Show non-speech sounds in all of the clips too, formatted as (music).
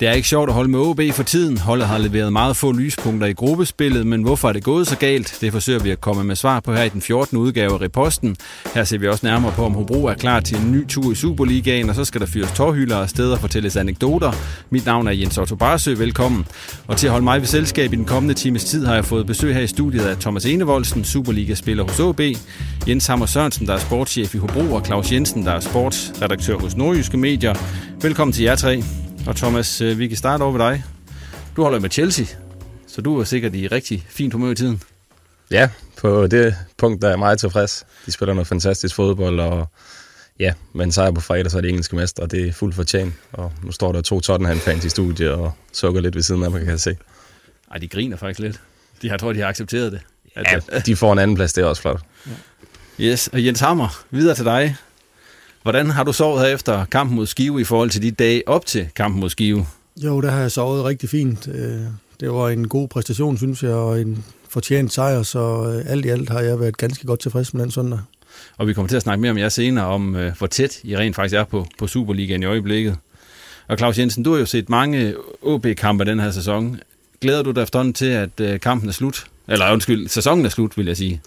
Det er ikke sjovt at holde med OB for tiden. Holdet har leveret meget få lyspunkter i gruppespillet, men hvorfor er det gået så galt? Det forsøger vi at komme med svar på her i den 14. udgave af Reposten. Her ser vi også nærmere på, om Hobro er klar til en ny tur i Superligaen, og så skal der fyres tårhylder og steder fortælles anekdoter. Mit navn er Jens Otto Barsø, velkommen. Og til at holde mig ved selskab i den kommende times tid har jeg fået besøg her i studiet af Thomas Enevoldsen, Superliga-spiller hos OB, Jens Hammer Sørensen, der er sportschef i Hobro, og Claus Jensen, der er sportsredaktør hos Nordjyske Medier. Velkommen til jer tre. Og Thomas, øh, vi kan starte over ved dig. Du holder med Chelsea, så du er sikkert i rigtig fint humør i tiden. Ja, på det punkt der er jeg meget tilfreds. De spiller noget fantastisk fodbold, og ja, med en sejr på fredag, så er det engelske mestre, og det er fuldt fortjent. Og nu står der to Tottenham-fans i studiet og sukker lidt ved siden af, man kan se. Ej, de griner faktisk lidt. De har, tror, de har accepteret det. Ja, de får en anden plads, det er også flot. Yes, og Jens Hammer, videre til dig. Hvordan har du sovet efter kampen mod Skive i forhold til de dage op til kampen mod Skive? Jo, der har jeg sovet rigtig fint. Øh, Det var en god præstation, synes jeg, og en fortjent sejr, så øh, alt i alt har jeg været ganske godt tilfreds med den søndag. Og vi kommer til at snakke mere om jer senere, om øh, hvor tæt I rent faktisk er på, på Superligaen i øjeblikket. Og Claus Jensen, du har jo set mange OB-kampe den her sæson. Glæder du dig efterhånden til, at kampen er slut? Eller undskyld, sæsonen er slut, vil jeg sige.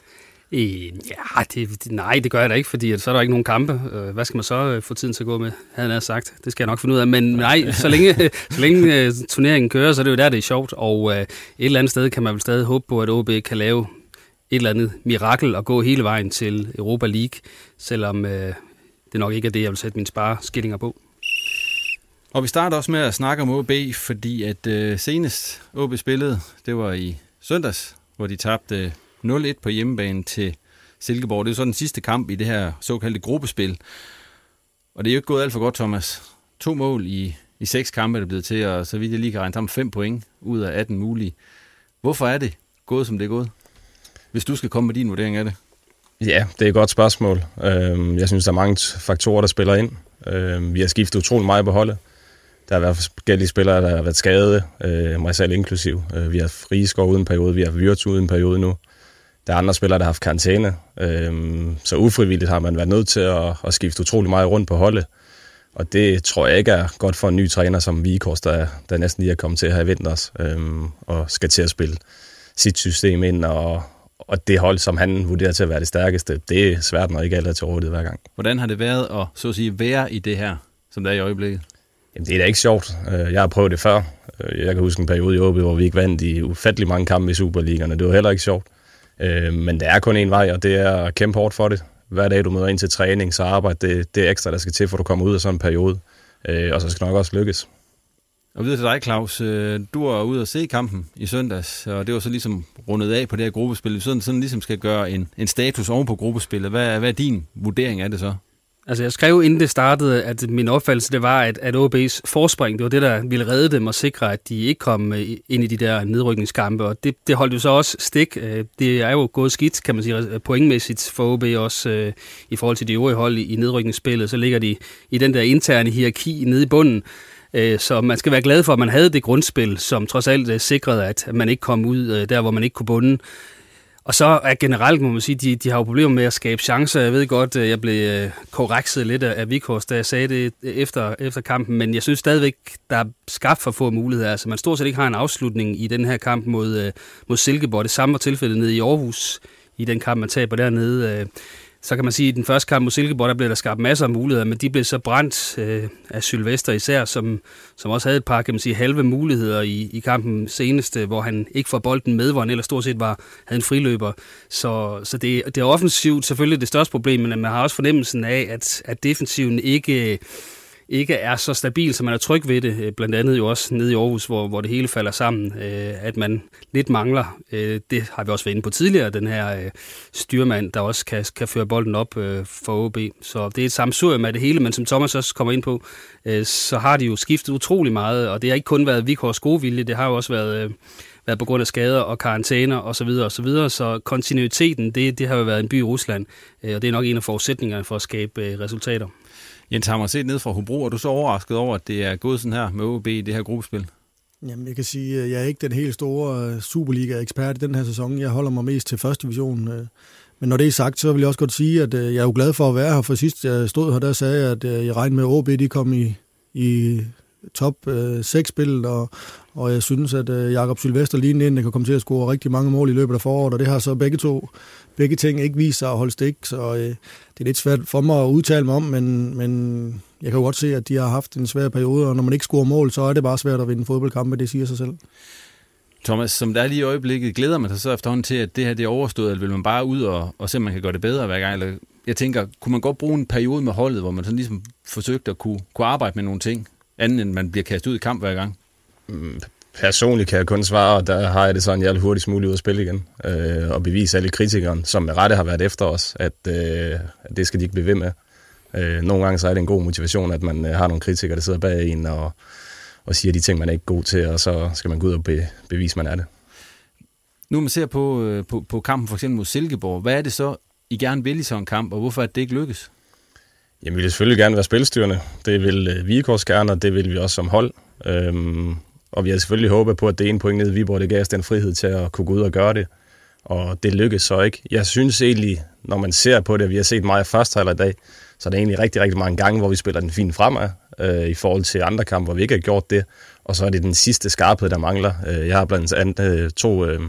Øh, ja, det, det, nej, det gør jeg da ikke, fordi at så er der ikke nogen kampe. Øh, hvad skal man så øh, få tiden til at gå med, havde han sagt. Det skal jeg nok finde ud af. Men nej, så længe, (laughs) så længe øh, turneringen kører, så er det jo der, det er sjovt. Og øh, et eller andet sted kan man vel stadig håbe på, at OB kan lave et eller andet mirakel og gå hele vejen til Europa League, selvom øh, det nok ikke er det, jeg vil sætte mine spareskillinger på. Og vi starter også med at snakke om OB, fordi at øh, senest OB spillede, det var i søndags, hvor de tabte 0-1 på hjemmebane til Silkeborg. Det er så den sidste kamp i det her såkaldte gruppespil. Og det er jo ikke gået alt for godt, Thomas. To mål i, i seks kampe er det blevet til, og så vidt jeg lige kan regne sammen fem point ud af 18 mulige. Hvorfor er det gået, som det er gået? Hvis du skal komme med din vurdering af det. Ja, det er et godt spørgsmål. Øhm, jeg synes, der er mange faktorer, der spiller ind. Øhm, vi har skiftet utrolig meget på holdet. Der har været forskellige spillere, der har været skadede, øhm, mig selv inklusiv. Øh, vi har Frieskov uden periode, vi har Virtu uden periode nu. Der er andre spillere, der har haft karantæne. Øhm, Så ufrivilligt har man været nødt til at, at skifte utrolig meget rundt på holdet. Og det tror jeg ikke er godt for en ny træner som Vikors, der, der næsten lige er kommet til her i vinters, øhm, og skal til at spille sit system ind, og, og det hold, som han vurderer til at være det stærkeste, det er svært, når ikke alle er til rådighed hver gang. Hvordan har det været at, så at sige, være i det her, som der er i øjeblikket? Jamen, det er da ikke sjovt. Øh, Jeg har prøvet det før. Øh, Jeg kan huske en periode i OB, hvor vi ikke vandt i ufattelig mange kampe i Superligaen, og det var heller ikke sjovt. Øh, Men der er kun én vej, og det er at kæmpe hårdt for det. Hver dag, du møder ind til træning, så arbejde det, det ekstra, der skal til, for du kommer ud af sådan en periode. Øh, Og så skal det nok også lykkes. Og videre til dig, Claus. Øh, du var ude og se kampen i søndags, og det var så ligesom rundet af på det her gruppespil. Sådan, sådan ligesom skal gøre en, en status oven på gruppespillet. Hvad, hvad er din vurdering af det så? Altså jeg skrev inden det startede, at min opfattelse det var, at, at OB's forspring, det var det, der ville redde dem og sikre, at de ikke kom øh, ind i de der nedrykningskampe. Og det, det holdt jo så også stik. Øh, det er jo gået skidt, kan man sige, pointmæssigt for OB også øh, i forhold til de øvrige hold i, i nedrykningsspillet. Så ligger de i den der interne hierarki nede i bunden. Øh, så man skal være glad for, at man havde det grundspil, som trods alt sikrede, at man ikke kom ud der, hvor man ikke kunne bunde. Og så er generelt, må man sige, de, de har jo problemer med at skabe chancer. Jeg ved godt, øh, jeg blev øh, korrekset lidt af Vikors, da jeg sagde det øh, efter, efter kampen, men jeg synes stadigvæk, der er skabt for få muligheder. Altså, man stort set ikke har en afslutning i den her kamp mod, mod Silkeborg. Det samme var tilfældet nede i Aarhus, i den kamp, man taber dernede så kan man sige, at i den første kamp mod Silkeborg, der blev der skabt masser af muligheder, men de blev så brændt øh, af Sylvester især, som, som også havde et par, kan man sige, halve muligheder i, i kampen seneste, hvor han ikke får bolden med, hvor han ellers stort set var, havde en friløber. Så, så det, det er offensivt selvfølgelig det største problem, men man har også fornemmelsen af, at, at defensiven ikke ikke er så stabil, som man er tryg ved det, øh, blandt andet jo også nede i Aarhus, hvor, hvor det hele falder sammen, øh, at man lidt mangler, øh, det har vi også været inde på tidligere, den her øh, styrmand, der også kan, kan føre bolden op øh, for OB. Så det er et samsurium af det hele, men som Thomas også kommer ind på, så har de jo skiftet utrolig meget, og det har ikke kun været Vikors gode vilje, det har jo også været været på grund af skader og karantæner osv. Så, videre, og så, videre. så kontinuiteten, det, det har jo været en by i Rusland, og det er nok en af forudsætningerne for at skabe resultater. Jens Hammer, set ned fra Hobro, er du så overrasket over, at det er gået sådan her med OB i det her gruppespil? Jamen, jeg kan sige, at jeg er ikke den helt store øh, Superliga-ekspert i den her sæson. Jeg holder mig mest til første division. Øh. Men når det er sagt, så vil jeg også godt sige, at øh, jeg er jo glad for at være her. For sidst jeg stod her, der sagde jeg, at jeg regnede med, at OB de kom i, i top 6-spillet, og, og jeg synes, at øh, Jakob Sylvester lige inden kan komme til at score rigtig mange mål i løbet af foråret, og det har så begge to begge ting ikke viser sig at holde stik, så øh, det er lidt svært for mig at udtale mig om, men, men jeg kan jo godt se, at de har haft en svær periode, og når man ikke scorer mål, så er det bare svært at vinde fodboldkampe, det siger sig selv. Thomas, som der er lige i øjeblikket, glæder man sig så efterhånden til, at det her det er overstået, eller vil man bare ud og, og se, om man kan gøre det bedre hver gang? Eller, jeg tænker, kunne man godt bruge en periode med holdet, hvor man sådan ligesom forsøgte at kunne, kunne arbejde med nogle ting, anden end man bliver kastet ud i kamp hver gang? Personligt kan jeg kun svare, der har jeg det sådan, jeg er hurtigst muligt ud at spille igen. Øh, og bevise alle kritikerne, som med rette har været efter os, at, øh, at det skal de ikke blive ved med. Øh, nogle gange så er det en god motivation, at man øh, har nogle kritikere, der sidder bag en og, og siger de ting, man er ikke god til, og så skal man gå ud og be, bevise, man er det. Nu man ser på, øh, på, på kampen for eksempel mod Silkeborg, hvad er det så, I gerne vil i sådan en kamp, og hvorfor er det ikke lykkes? Jamen, vi vil selvfølgelig gerne være spilstyrende. Det vil øh, Vigekors gerne, og det vil vi også som hold. Øhm, og vi havde selvfølgelig håbet på, at det ene point nede i Viborg, det gav os den frihed til at kunne gå ud og gøre det. Og det lykkedes så ikke. Jeg synes egentlig, når man ser på det, vi har set meget første halvleg i dag, så er det egentlig rigtig, rigtig mange gange, hvor vi spiller den fint fremad, øh, i forhold til andre kampe, hvor vi ikke har gjort det. Og så er det den sidste skarphed, der mangler. Øh, jeg har blandt andet øh, to øh,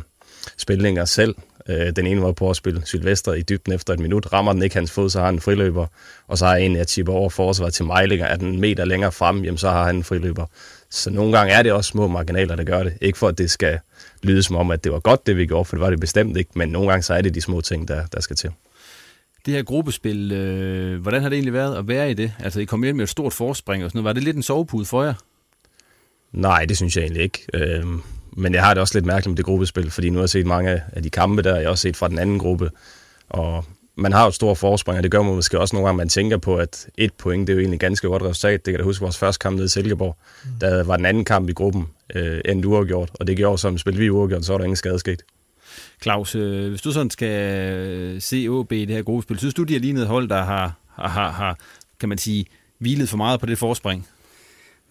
spillinger selv. Øh, den ene var på at spille Sylvester i dybden efter et minut. Rammer den ikke hans fod, så har han en friløber. Og så har en, jeg tipper over forsvaret til Mejlinger, er den meter længere frem, jamen så har han en friløber. Så nogle gange er det også små marginaler, der gør det. Ikke for, at det skal lyde som om, at det var godt, det vi gjorde, for det var det bestemt ikke, men nogle gange så er det de små ting, der, der skal til. Det her gruppespil, øh, hvordan har det egentlig været at være i det? Altså, I kom ind med et stort forspring og sådan noget. Var det lidt en sovepude for jer? Nej, det synes jeg egentlig ikke. Øh, men jeg har det også lidt mærkeligt med det gruppespil, fordi nu har jeg set mange af de kampe der, jeg har også set fra den anden gruppe, og man har jo et stort forspring, og det gør man måske også nogle gange, man tænker på, at et point, det er jo egentlig et ganske godt resultat. Det kan jeg huske vores første kamp nede i Silkeborg. Mm. Der var den anden kamp i gruppen øh, endt uafgjort, og det gjorde som spil vi uafgjort, så var der ingen skade sket. Claus, øh, hvis du sådan skal se OB i det her gruppespil, synes du, de har lignet hold, der har, har, har, kan man sige, hvilet for meget på det forspring?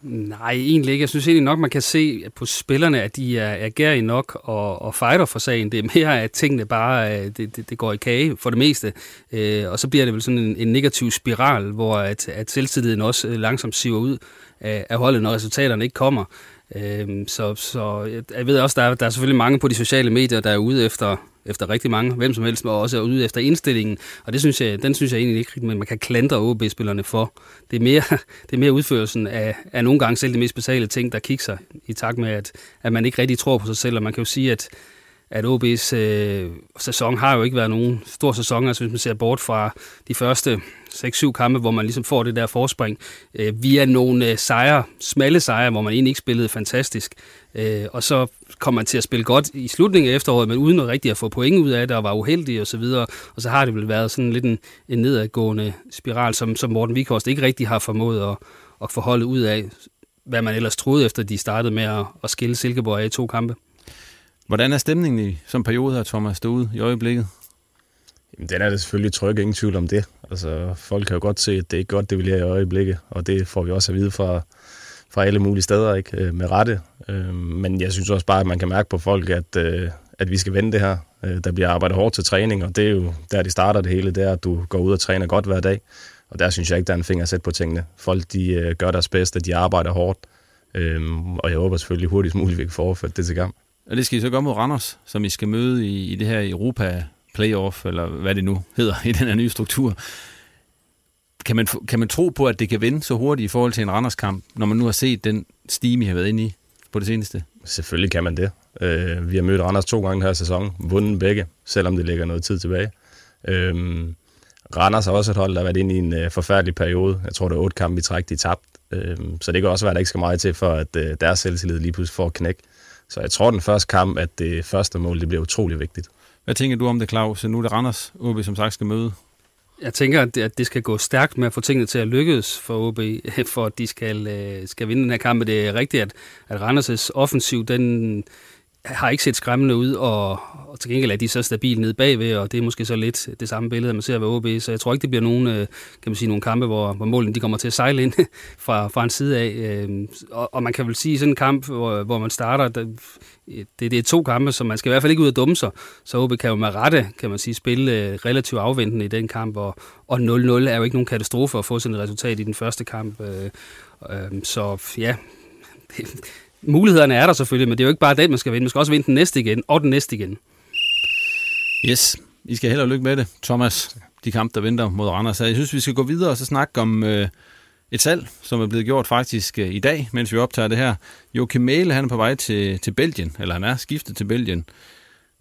Nej, egentlig ikke. Jeg synes egentlig nok, man kan se på spillerne, at de er agerige nok og, og fighter for sagen. Det er mere, at tingene bare øh, det, det, det går i kage for det meste. Øh, og så bliver det vel sådan en, en negativ spiral, hvor at, at selvtilliden også øh, langsomt siver ud af, af holdet, når resultaterne ikke kommer. Øh, så, så jeg ved også, der er, der er selvfølgelig mange på de sociale medier, der er ude efter efter rigtig mange, hvem som helst, og også er ude efter indstillingen. Og det synes jeg, den synes jeg egentlig ikke, men man kan klandre OB-spillerne for. Det er mere, (laughs) det er mere udførelsen af, af nogle gange selv de mest basale ting, der kigger sig i takt med, at, at man ikke rigtig tror på sig selv. Og man kan jo sige, at at OB's øh, sæson har jo ikke været nogen stor sæson, altså hvis man ser bort fra de første 6-7 kampe, hvor man ligesom får det der forspring, øh, via nogle øh, sejre, smalle sejre, hvor man egentlig ikke spillede fantastisk. Øh, og så kom man til at spille godt i slutningen af efteråret, men uden at rigtig at få point ud af det, og var uheldig og så videre. Og så har det vel været sådan lidt en, en nedadgående spiral, som, som Morten Vikhorst ikke rigtig har formået at, at forholde ud af, hvad man ellers troede efter, de startede med at, at skille Silkeborg af i to kampe. Hvordan er stemningen i som periode her, Thomas, derude i øjeblikket? Jamen, den er det selvfølgelig tryg, ingen tvivl om det. Altså, folk kan jo godt se, at det er ikke godt, det vi i øjeblikket, og det får vi også at vide fra, fra alle mulige steder, ikke? Øh, med rette. Øh, men jeg synes også bare, at man kan mærke på folk, at, øh, at vi skal vende det her. Der bliver arbejdet hårdt til træning, og det er jo der, de starter det hele, det er, at du går ud og træner godt hver dag. Og der synes jeg ikke, der er en finger at sætte på tingene. Folk, de gør deres bedste, de arbejder hårdt, og jeg håber selvfølgelig hurtigst muligt, vi kan få det til gang. Og det skal I så gøre mod Randers, som I skal møde i, i det her Europa playoff, eller hvad det nu hedder (laughs) i den her nye struktur. Kan man, kan man tro på, at det kan vende så hurtigt i forhold til en Randers-kamp, når man nu har set den stime, I har været inde i på det seneste? Selvfølgelig kan man det. Uh, vi har mødt Randers to gange her sæson, vundet begge, selvom det ligger noget tid tilbage. Uh, Randers har også et hold, der har været inde i en øh, forfærdelig periode. Jeg tror, det er otte kampe i træk, de tabt. Uh, så det kan også være, at der ikke skal meget til, for at uh, deres selvtillid lige pludselig får at knække. Så jeg tror, den første kamp, at det første mål, det bliver utrolig vigtigt. Hvad tænker du om det, Claus? Nu er det Randers, OB som sagt skal møde. Jeg tænker, at det skal gå stærkt med at få tingene til at lykkes for OB, (laughs) for at de skal, øh, skal vinde den her kamp. Det er rigtigt, at, at Randers' offensiv, den har ikke set skræmmende ud, og, og til gengæld er de så stabile nede bagved, og det er måske så lidt det samme billede, man ser ved OB, så jeg tror ikke, det bliver nogen, øh, kan man sige, nogle kampe, hvor, hvor målene de kommer til at sejle ind (laughs) fra, fra en side af. Øh, og, og man kan vel sige, sådan en kamp, hvor, hvor man starter, det, det er to kampe, som man skal i hvert fald ikke ud og dumme sig, så OB kan jo med rette, kan man sige, spille øh, relativt afventende i den kamp, og, og 0-0 er jo ikke nogen katastrofe at få sådan et resultat i den første kamp. Øh, øh, så ja, (laughs) mulighederne er der selvfølgelig, men det er jo ikke bare den, man skal vinde. Man skal også vinde den næste igen, og den næste igen. Yes, I skal held og lykke med det, Thomas. De kampe, der venter mod Randers. Jeg synes, vi skal gå videre og så snakke om øh, et salg, som er blevet gjort faktisk øh, i dag, mens vi optager det her. Joachim Mæle, han er på vej til, til Belgien, eller han er skiftet til Belgien.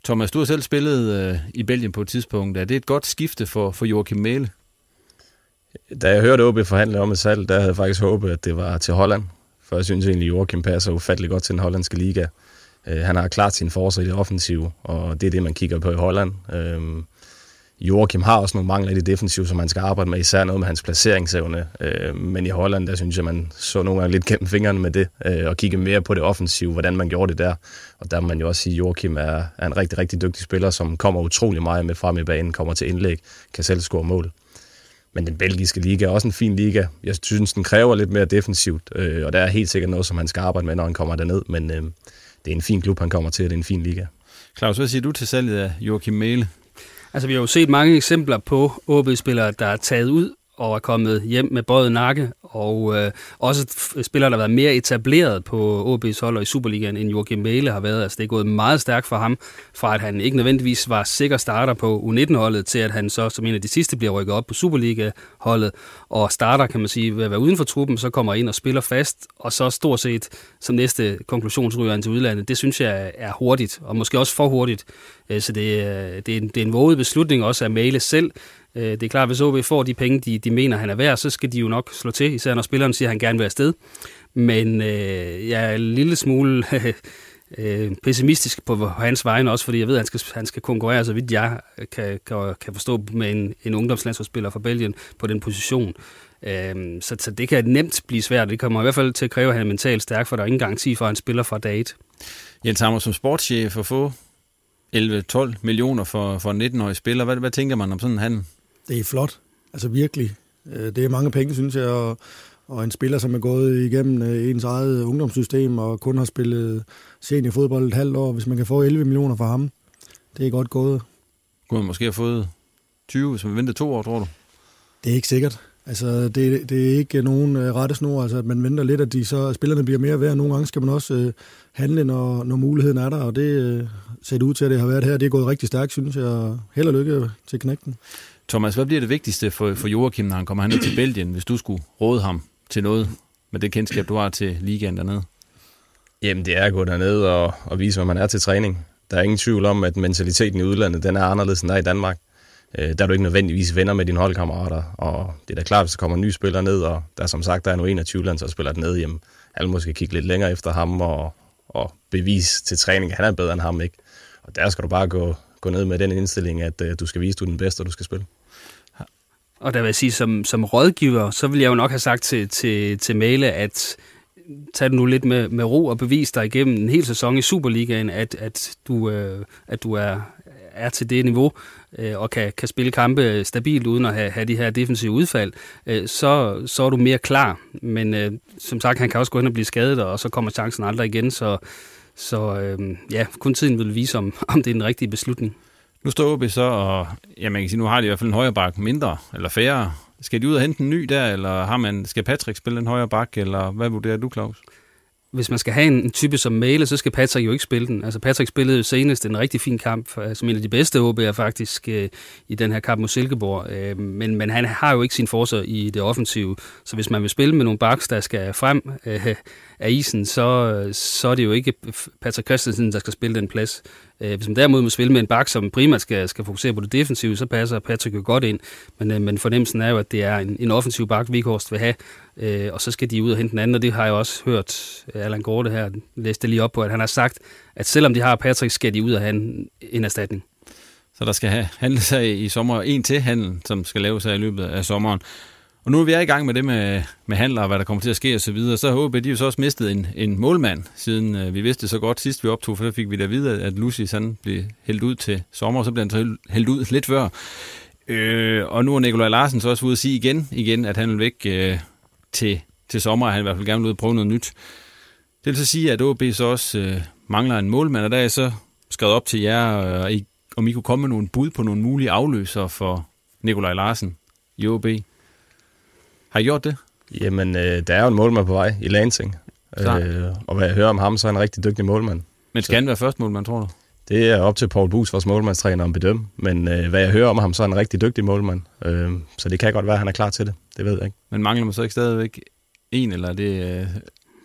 Thomas, du har selv spillet øh, i Belgien på et tidspunkt. Er det et godt skifte for, for Joachim Mæle? Da jeg hørte OB forhandle om et salg, der havde jeg faktisk håbet, at det var til Holland. For jeg synes egentlig, at Joachim passer ufattelig godt til den hollandske liga. Øh, han har klart sin forsøg i det offensive, og det er det, man kigger på i Holland. Øh, Joachim har også nogle mangler i det defensive, som man skal arbejde med, især noget med hans placeringsevne. Øh, men i Holland, der synes jeg, man så nogle gange lidt gennem fingrene med det, øh, og kigge mere på det offensive, hvordan man gjorde det der. Og der må man jo også sige, at Joachim er, er en rigtig, rigtig dygtig spiller, som kommer utrolig meget med frem i banen, kommer til indlæg, kan selv score mål. Men den belgiske liga er også en fin liga. Jeg synes, den kræver lidt mere defensivt, øh, og der er helt sikkert noget, som han skal arbejde med, når han kommer derned. Men øh, det er en fin klub, han kommer til, og det er en fin liga. Claus, hvad siger du til salget af Joachim Mæle? Altså, vi har jo set mange eksempler på OB-spillere, der er taget ud og er kommet hjem med både nakke, og øh, også spillere, der har været mere etableret på OB's hold og i Superligaen, end Joachim Mæle har været. Altså, det er gået meget stærkt for ham, fra at han ikke nødvendigvis var sikker starter på U19-holdet, til at han så som en af de sidste bliver rykket op på Superliga-holdet, og starter, kan man sige, ved at være uden for truppen, så kommer ind og spiller fast, og så stort set som næste konklusionsryger til udlandet. Det synes jeg er hurtigt, og måske også for hurtigt. Øh, så det, øh, det, er en, det er en våget beslutning også af Mæle selv, Øh, det er klart, hvis OB får de penge, de, de mener, han er værd, så skal de jo nok slå til, især når spilleren siger, at han gerne vil afsted. Men øh, jeg er en lille smule (laughs) øh, pessimistisk på hans vegne også, fordi jeg ved, at han skal, han skal konkurrere, så vidt jeg øh, kan, kan, kan forstå, med en, en ungdomslandsholdsspiller fra Belgien på den position. Øh, så, så det kan nemt blive svært. Det kommer i hvert fald til at kræve, at han er mentalt stærk, for der er ingen garanti for, at han spiller fra dag 1. Jens Hammer, som sportschef at få 11-12 millioner for, for en 19-årig spiller, hvad, hvad tænker man om sådan en handel? Det er flot. Altså virkelig. Øh, det er mange penge, synes jeg, og, og en spiller, som er gået igennem øh, ens eget ungdomssystem og kun har spillet seniorfodbold et halvt år. Hvis man kan få 11 millioner for ham, det er godt gået. Kunne man måske have fået 20, hvis man venter to år, tror du? Det er ikke sikkert. Altså, det, det er ikke nogen uh, rettesnor, altså, at man venter lidt, at de så, spillerne bliver mere værd. Nogle gange skal man også uh, handle, når, når muligheden er der, og det uh, ser det ud til, at det har været her. Det er gået rigtig stærkt, synes jeg. Held og lykke til knægten. Thomas, hvad bliver det vigtigste for, for Joachim, når han kommer hen til Belgien, hvis du skulle råde ham til noget med det kendskab, du har til ligaen dernede? Jamen, det er at gå derned og, og vise, hvad man er til træning. der er ingen tvivl om, at mentaliteten i udlandet, den er anderledes end der i Danmark. Øh, der er du ikke nødvendigvis venner med dine holdkammerater, og det er da klart, hvis der kommer nye spillere ned, og der som sagt, der er nu 21 landsholdsspillere ned hjem. Alle måske kigge lidt længere efter ham, og, og bevise til træning, at han er bedre end ham, ikke? Og der skal du bare gå, gå ned med den indstilling, at øh, du skal vise, at du er den bedste, og du skal spille. Og der vil jeg sige, som, som rådgiver, så vil jeg jo nok have sagt til, til, til Male, at tag det nu lidt med, med ro og bevis dig igennem en hel sæson i Superligaen, at, at, du, øh, at du er, er til det niveau øh, og kan, kan spille kampe stabilt uden at have, have de her defensive udfald, øh, så, så er du mere klar. Men øh, som sagt, han kan også gå hen og blive skadet, og så kommer chancen aldrig igen, så, så øh, ja, kun tiden vil vise, om, (laughs) om det er den rigtige beslutning. Nu står OB så, og ja, man kan sige, nu har de i hvert fald en højre bak mindre, eller færre. Skal de ud og hente en ny der, eller har man, skal Patrick spille en højre bak, eller hvad vurderer du, Claus? Hvis man skal have en, en type som Male, så skal Patrick jo ikke spille den. Altså Patrick spillede jo senest en rigtig fin kamp, øh, som en af de bedste OB'er faktisk øh, i den her kamp mod Silkeborg. Øh, men, men han har jo ikke sin forsøg i det offensive, så hvis man vil spille med nogle baks, der skal frem øh, af isen, så, så er det jo ikke Patrick Christensen, der skal spille den plads. Øh, hvis man derimod må spille med en bak, som primært skal, skal fokusere på det defensive, så passer Patrick jo godt ind. Men, øh, men fornemmelsen er jo, at det er en, en offensiv bak, Vikhorst vil have, øh, og så skal de ud og hente den anden, og det har jeg også hørt øh, Allan Gorte her, læste lige op på, at han har sagt, at selvom de har Patrick, skal de ud og have en, en erstatning. Så der skal handles sig i sommer en til handel, som skal laves af i løbet af sommeren. Og nu er vi er i gang med det med, med handler og hvad der kommer til at ske osv., så, videre. så håber de jo så også mistet en, en målmand, siden øh, vi vidste så godt sidst vi optog, for der fik vi da videre, at Lucy han blev hældt ud til sommer, og så blev han så hældt ud lidt før. Øh, og nu er Nikolaj Larsen så også ude at sige igen, igen at han vil væk øh, til, til sommer, og han i hvert fald gerne vil ud og prøve noget nyt. Det vil så sige, at OB så også øh, mangler en målmand, og der er så skrevet op til jer, øh, om I kunne komme med nogle bud på nogle mulige afløser for Nikolaj Larsen i OB. Har I gjort det? Jamen, øh, der er jo en målmand på vej i Lansing. Øh, og hvad jeg hører om ham, så er han en rigtig dygtig målmand. Men skal så, han være først målmand, tror du? Det er op til Paul Bus, vores målmandstræner, at bedømme. Men øh, hvad jeg hører om ham, så er han en rigtig dygtig målmand. Øh, så det kan godt være, at han er klar til det. Det ved jeg ikke. Men mangler man så ikke stadigvæk en, eller det... Øh...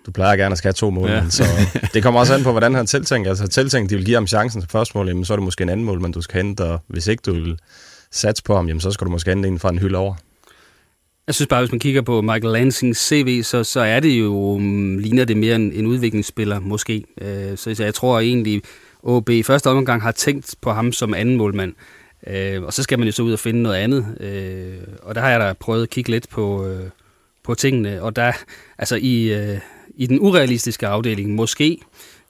Du plejer gerne at skal have to målmænd, ja. så (laughs) det kommer også an på, hvordan han tiltænker. Altså tiltænker, de vil give ham chancen til første mål, jamen, så er det måske en anden målmand, du skal hente, og hvis ikke du vil satse på ham, jamen, så skal du måske hente en fra en hylde over. Jeg synes bare, hvis man kigger på Michael Lansings CV, så, så er det jo, mm, ligner det mere en, en udviklingsspiller, måske. Uh, så jeg tror egentlig, OB i første omgang har tænkt på ham som anden målmand. Uh, og så skal man jo så ud og finde noget andet. Uh, og der har jeg da prøvet at kigge lidt på, på tingene. Og der, altså i, i den urealistiske afdeling, måske,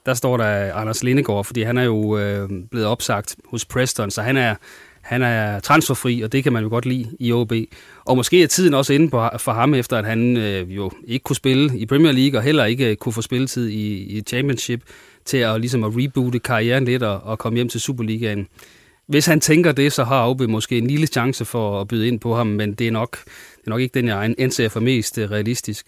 der står der Anders Lindegård, fordi han er jo blevet opsagt hos Preston, så han er, han er transferfri, og det kan man jo godt lide i OB. Og måske er tiden også inde på, for ham, efter at han øh, jo ikke kunne spille i Premier League, og heller ikke øh, kunne få spilletid i, i Championship, til at, ligesom at reboote karrieren lidt og, og komme hjem til Superligaen. Hvis han tænker det, så har OB måske en lille chance for at byde ind på ham, men det er nok, det er nok ikke den, jeg anser for mest øh, realistisk.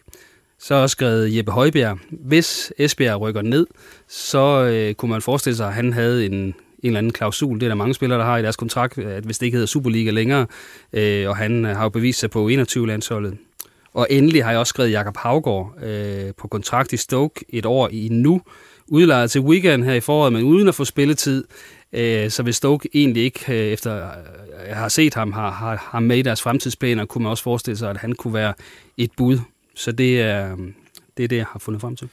Så har skrevet Jeppe Højbjerg. Hvis Esbjerg rykker ned, så øh, kunne man forestille sig, at han havde en, en eller anden klausul. Det er der mange spillere, der har i deres kontrakt, at hvis det ikke hedder Superliga længere, øh, og han øh, har jo bevist sig på 21-landsholdet. Og endelig har jeg også skrevet Jakob Havgård øh, på kontrakt i Stoke et år i nu, udlejet til weekend her i foråret, men uden at få spilletid. Øh, så hvis Stoke egentlig ikke, øh, efter øh, jeg har set ham, har, har, har med i deres fremtidsplaner, kunne man også forestille sig, at han kunne være et bud. Så det er, øh, det er det, jeg har fundet frem til.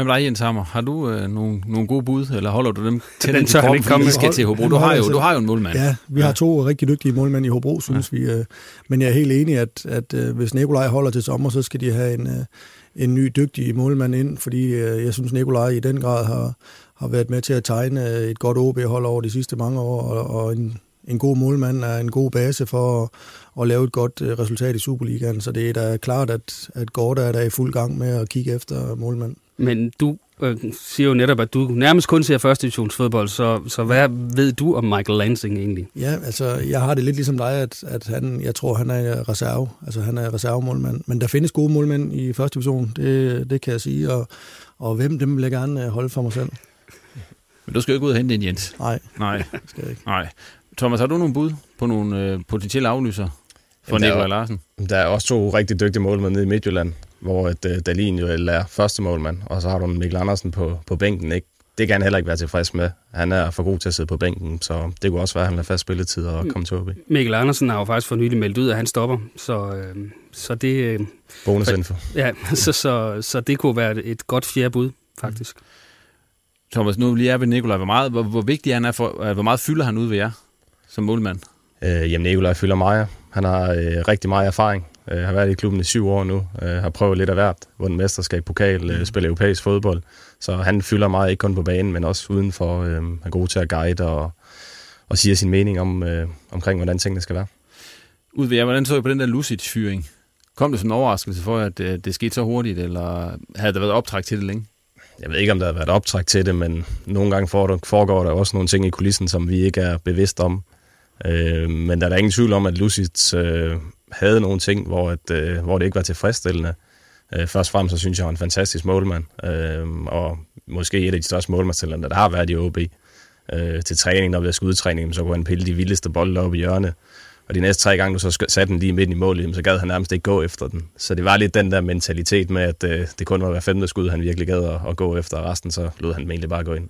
Hvem er dig, Jens Hammer? Har du øh, nogle, nogle gode bud, eller holder du dem (laughs) til den form, fordi vi skal til Hobro? Du har, jo, du har jo en målmand. Ja, vi ja. har to rigtig dygtige målmænd i Hobro, synes ja. vi. Øh, men jeg er helt enig, at, at øh, hvis Nikolaj holder til sommer, så skal de have en, øh, en ny dygtig målmand ind, fordi øh, jeg synes, Nikolaj i den grad har, har været med til at tegne et godt OB-hold over de sidste mange år, og, og en, en god målmand er en god base for at, at lave et godt øh, resultat i Superligaen. Så det er da klart, at, at Gorda er der i fuld gang med at kigge efter målmand. Men du øh, siger jo netop, at du nærmest kun ser første divisionsfodbold, så, så hvad ved du om Michael Lansing egentlig? Ja, altså jeg har det lidt ligesom dig, at, at han, jeg tror, han er reserve. Altså han er reservemålmand. Men der findes gode målmænd i første division, det, det kan jeg sige. Og, og hvem dem vil jeg gerne øh, holde for mig selv. Men du skal jo ikke ud og hente en, Jens. Nej, Nej. skal jeg ikke. Nej. Thomas, har du nogle bud på nogle øh, potentielle aflyser for Nikolaj Larsen? Der er også to rigtig dygtige målmænd nede i Midtjylland hvor et, uh, Dalin jo er første målmand, og så har du Mikkel Andersen på, på bænken. Ikke? det kan han heller ikke være tilfreds med. Han er for god til at sidde på bænken, så det kunne også være, at han har fast spilletid og komme til OB. Mikkel Andersen har jo faktisk for nylig meldt ud, at han stopper, så, øh, så det... Øh, Bonusinfo. (laughs) Ja, så, så, så det kunne være et godt fjerde bud, faktisk. Mm. Thomas, nu lige er ved Nikolaj. Hvor, meget, hvor, hvor vigtig han er for, hvor meget fylder han ud ved jer som målmand? Øh, jamen, Nikolaj fylder meget. Han har øh, rigtig meget erfaring. Øh, har været i klubben i syv år nu. Øh, har prøvet lidt af hvert. Vundet mesterskab, pokal, øh, spiller europæisk fodbold. Så han fylder meget, ikke kun på banen, men også udenfor. Øh, er god til at guide og, og sige sin mening om, øh, omkring, hvordan tingene skal være. Ud ved jer, hvordan så I på den der Lucic-fyring? Kom det som en overraskelse for, at det, det skete så hurtigt, eller havde der været optræk til det længe? Jeg ved ikke, om der har været optræk til det, men nogle gange foregår der også nogle ting i kulissen, som vi ikke er bevidst om. Øh, men der er der ingen tvivl om, at Lucic øh, havde nogle ting, hvor, at, øh, hvor det ikke var tilfredsstillende. Øh, først og fremmest så synes jeg, han er en fantastisk målmand, øh, og måske et af de største målmandstalenter, der har været i OB. Øh, til træning, når vi har skudtræning, så kunne han pille de vildeste bolde op i hjørnet. Og de næste tre gange, du så satte den lige midt i målet, så gad han nærmest ikke gå efter den. Så det var lidt den der mentalitet med, at øh, det kun var hver femte skud, han virkelig gad at, at gå efter, og resten så lod han egentlig bare gå ind.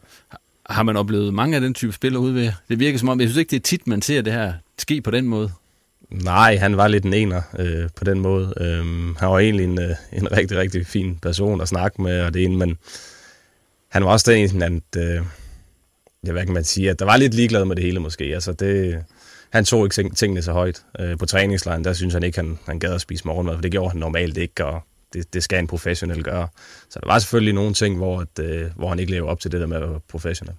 Har man oplevet mange af den type spillere ude ved? Det virker som om, jeg synes ikke, det er tit, man ser det her ske på den måde. Nej, han var lidt en ener øh, på den måde. Øhm, han var egentlig en, øh, en rigtig, rigtig fin person at snakke med, og det ene, men han var også den, at, øh, jeg hvad kan man sige, at der var lidt ligeglad med det hele måske. Altså det, han tog ikke tingene så højt. Øh, på træningslejen, der synes han ikke, han, han gad at spise morgenmad, for det gjorde han normalt ikke, og det, det skal en professionel gøre. Så der var selvfølgelig nogle ting, hvor, at, øh, hvor han ikke lever op til det der med at være professionel.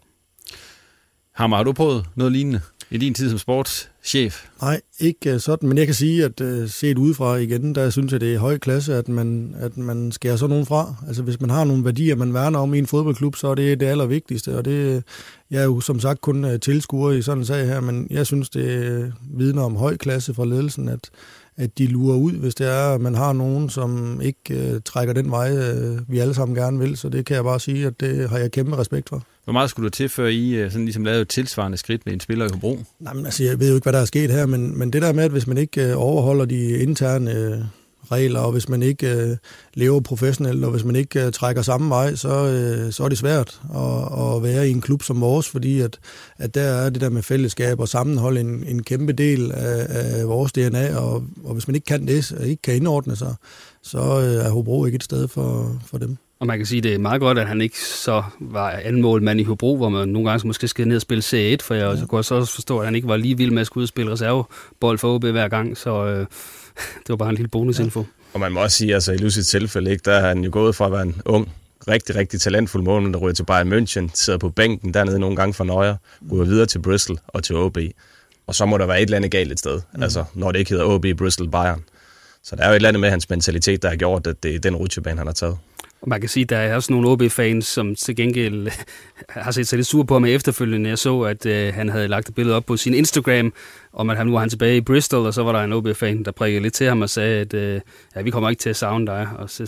Hammer, har du prøvet noget lignende i din tid som sportschef? Nej, ikke sådan, men jeg kan sige, at uh, set udefra igen, der synes jeg, det er høj klasse, at man, at man skærer sådan nogen fra. Altså hvis man har nogle værdier, man værner om i en fodboldklub, så er det det allervigtigste, og det, jeg er jo som sagt kun tilskuer i sådan en sag her, men jeg synes, det vidner om høj klasse fra ledelsen, at, at de lurer ud, hvis det er, at man har nogen, som ikke uh, trækker den vej, uh, vi alle sammen gerne vil. Så det kan jeg bare sige, at det har jeg kæmpe respekt for. Hvor meget skulle du til, før I uh, sådan ligesom lavede et tilsvarende skridt med en spiller i Hobro? Nej, men altså, jeg ved jo ikke, hvad der er sket her, men, men det der med, at hvis man ikke uh, overholder de interne uh, regler, og hvis man ikke øh, lever professionelt, og hvis man ikke øh, trækker samme vej, så, øh, så er det svært at, at være i en klub som vores, fordi at, at der er det der med fællesskab og sammenhold en, en kæmpe del af, af vores DNA, og, og hvis man ikke kan det, og ikke kan indordne sig, så øh, er Hobro ikke et sted for, for dem. Og man kan sige, at det er meget godt, at han ikke så var anden målmand i Hobro, hvor man nogle gange måske skal ned og spille C1, for jeg ja. kunne så også forstå, at han ikke var lige vild med at skulle ud og spille reservebold for OB hver gang, så øh, (laughs) det var bare en lille bonusinfo. Ja. Og man må også sige, altså i Lucis tilfælde, ikke, der er han jo gået fra at være en ung, rigtig, rigtig talentfuld målmand, der ryger til Bayern München, sidder på bænken dernede nogle gange for Nøjer, ryger videre til Bristol og til OB. Og så må der være et eller andet galt et sted, mm. altså når det ikke hedder OB, Bristol, Bayern. Så der er jo et eller andet med hans mentalitet, der har gjort, at det er den rutsjebane, han har taget. Man kan sige, at der er også nogle OB-fans, som til gengæld (laughs) har set sig lidt sur på ham efterfølgende. Jeg så, at øh, han havde lagt et billede op på sin Instagram, om at han nu var han tilbage i Bristol, og så var der en OB-fan, der prikkede lidt til ham og sagde, at øh, ja, vi kommer ikke til at savne dig. Og så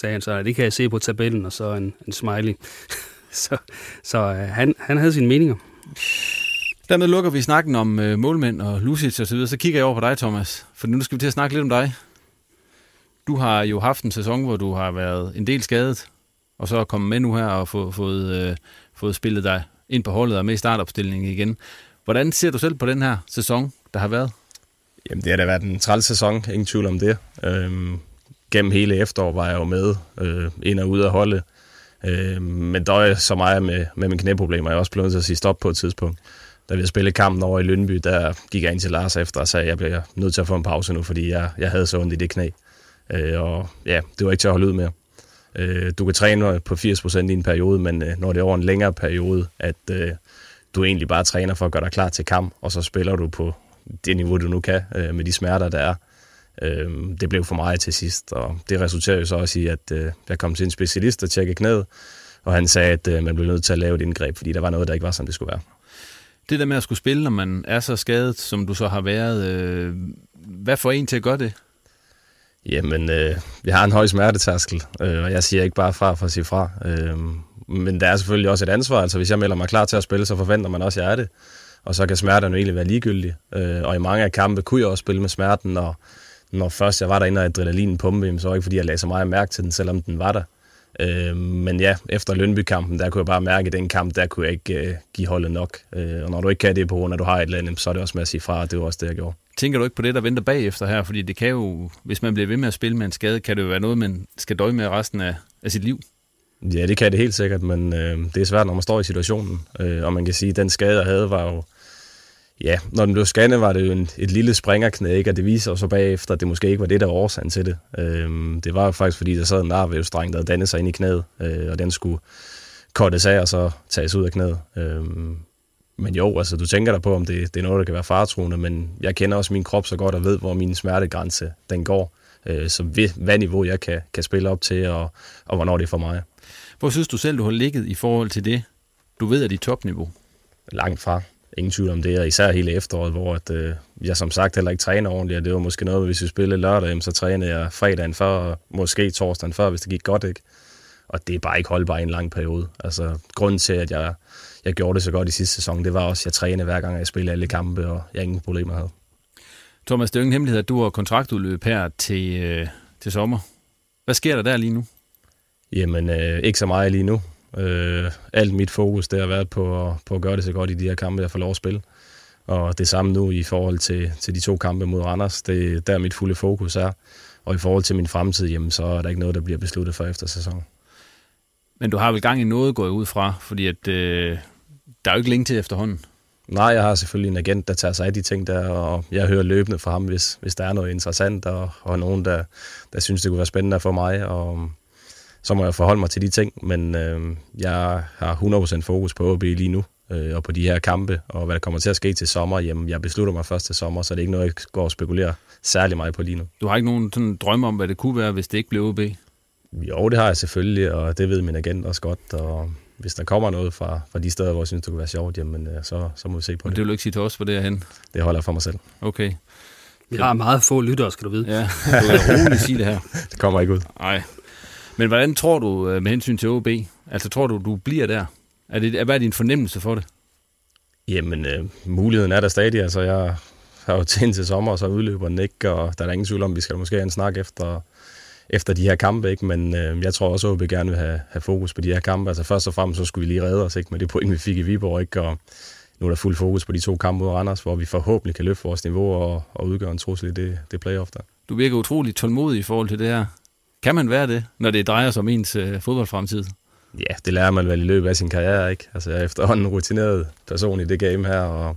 sagde han så, at det kan jeg se på tabellen, og så en, en smiley. (laughs) så så øh, han, han havde sine meninger. Dermed lukker vi snakken om øh, målmænd og Lucic og så videre. Så kigger jeg over på dig, Thomas. For nu skal vi til at snakke lidt om dig. Du har jo haft en sæson, hvor du har været en del skadet, og så er kommet med nu her og få, fået, øh, fået spillet dig ind på holdet og med i startopstillingen igen. Hvordan ser du selv på den her sæson, der har været? Jamen, det har da været en træls sæson, ingen tvivl om det. Øhm, gennem hele efterår var jeg jo med øh, ind og ud af holdet. Øh, men der er så meget med, med mine knæproblemer, jeg er også blevet til at sige stop på et tidspunkt. Da vi spillede kampen over i Lønby, der gik jeg ind til Lars efter og sagde, at jeg bliver nødt til at få en pause nu, fordi jeg, jeg havde så ondt i det knæ. Øh, og ja, det var ikke til at holde ud mere. Øh, du kan træne på 80% i en periode, men øh, når det er over en længere periode, at øh, du egentlig bare træner for at gøre dig klar til kamp, og så spiller du på det niveau, du nu kan, øh, med de smerter, der er. Øh, det blev for mig til sidst, og det resulterede jo så også i, at øh, jeg kom til en specialist og tjekkede knæet, og han sagde, at øh, man blev nødt til at lave et indgreb, fordi der var noget, der ikke var, som det skulle være. Det der med at skulle spille, når man er så skadet, som du så har været, øh, hvad får en til at gøre det? Jamen, øh, vi har en høj smertetærskel, øh, og jeg siger ikke bare fra for at sige fra. Øh, men der er selvfølgelig også et ansvar. Altså, hvis jeg melder mig klar til at spille, så forventer man også, at jeg er det. Og så kan smerterne jo egentlig være ligegyldige. Øh, og i mange af kampe kunne jeg også spille med smerten, og når først jeg var derinde, og adrenalinen pumpede, så var det ikke, fordi jeg lagde så meget mærke til den, selvom den var der. Øh, men ja, efter Lønby-kampen, der kunne jeg bare mærke, at den kamp, der kunne jeg ikke øh, give holdet nok. Øh, og når du ikke kan det på grund af, at du har et eller andet, så er det også med at sige fra, at det var også det, jeg gjorde. Tænker du ikke på det, der venter bagefter her? Fordi det kan jo, hvis man bliver ved med at spille med en skade, kan det jo være noget, man skal døje med resten af, af sit liv. Ja, det kan det helt sikkert, men øh, det er svært, når man står i situationen. Øh, og man kan sige, at den skade, jeg havde, var jo... Ja, når den blev scannet, var det jo en, et lille springerknæ, ikke? og det viser sig så bagefter, at det måske ikke var det, der var årsagen til det. Øh, det var faktisk, fordi der sad en narvævstreng, der havde dannet sig ind i knæet, øh, og den skulle kortes af og så tages ud af knæet. Øh, men jo, altså du tænker der på, om det, det er noget, der kan være faretruende, men jeg kender også min krop så godt og ved, hvor min smertegrænse den går. Øh, så ved, hvad niveau jeg kan, kan spille op til, og, og hvornår det er for mig. Hvor synes du selv, du har ligget i forhold til det, du ved er dit topniveau? Langt fra. Ingen tvivl om det, og især hele efteråret, hvor at, øh, jeg som sagt heller ikke træner ordentligt, og det var måske noget, hvis vi spillede lørdag, så trænede jeg fredagen før, og måske torsdagen før, hvis det gik godt, ikke? Og det er bare ikke holdbart i en lang periode. Altså, grunden til, at jeg, jeg gjorde det så godt i sidste sæson, det var også, at jeg trænede hver gang, jeg spillede alle kampe, og jeg ingen problemer havde. Thomas, det er jo ingen hemmelighed, at du har kontraktudløb her til, øh, til sommer. Hvad sker der der lige nu? Jamen, øh, ikke så meget lige nu. Øh, alt mit fokus, det har været på, på at gøre det så godt i de her kampe, jeg får lov at spille. Og det samme nu i forhold til, til de to kampe mod Randers. Det er der mit fulde fokus er. Og i forhold til min fremtid, jamen, så er der ikke noget, der bliver besluttet for efter sæsonen. Men du har vel gang i noget gået ud fra, fordi at, øh, der er jo ikke længe til efterhånden. Nej, jeg har selvfølgelig en agent, der tager sig af de ting der, og jeg hører løbende fra ham, hvis, hvis der er noget interessant, og, og nogen, der, der synes, det kunne være spændende for mig, og så må jeg forholde mig til de ting, men øh, jeg har 100% fokus på OB lige nu, øh, og på de her kampe, og hvad der kommer til at ske til sommer, jamen jeg beslutter mig først til sommer, så det er ikke noget, jeg går og spekulerer særlig meget på lige nu. Du har ikke nogen sådan drømme om, hvad det kunne være, hvis det ikke blev OB? Jo, det har jeg selvfølgelig, og det ved min agent også godt, og hvis der kommer noget fra, fra de steder, hvor jeg synes, det kunne være sjovt, jamen, øh, så, så må vi se på Men det. det vil du ikke sige til os, hvor det er hen? Det holder jeg for mig selv. Okay. Vi har meget få lyttere, skal du vide. Ja, (laughs) du er rolig sige det her. Det kommer ikke ud. Nej. Men hvordan tror du øh, med hensyn til OB? Altså tror du, du bliver der? Er det, hvad er din fornemmelse for det? Jamen, øh, muligheden er der stadig. Altså, jeg har jo tænkt til sommer, og så udløber den ikke, og der er der ingen tvivl om, vi skal måske have en snak efter, efter de her kampe, ikke? men øh, jeg tror også, at OB gerne vil have, have fokus på de her kampe. Altså først og fremmest, så skulle vi lige redde os ikke? med det point, vi fik i Viborg, ikke? og nu er der fuld fokus på de to kampe mod Randers, hvor vi forhåbentlig kan løfte vores niveau og, og udgøre en trussel i det, det playoff der. Du virker utrolig tålmodig i forhold til det her. Kan man være det, når det drejer sig om ens øh, fodboldfremtid? Ja, det lærer man vel i løbet af sin karriere, ikke? Altså, jeg er efterhånden en rutineret person i det game her, og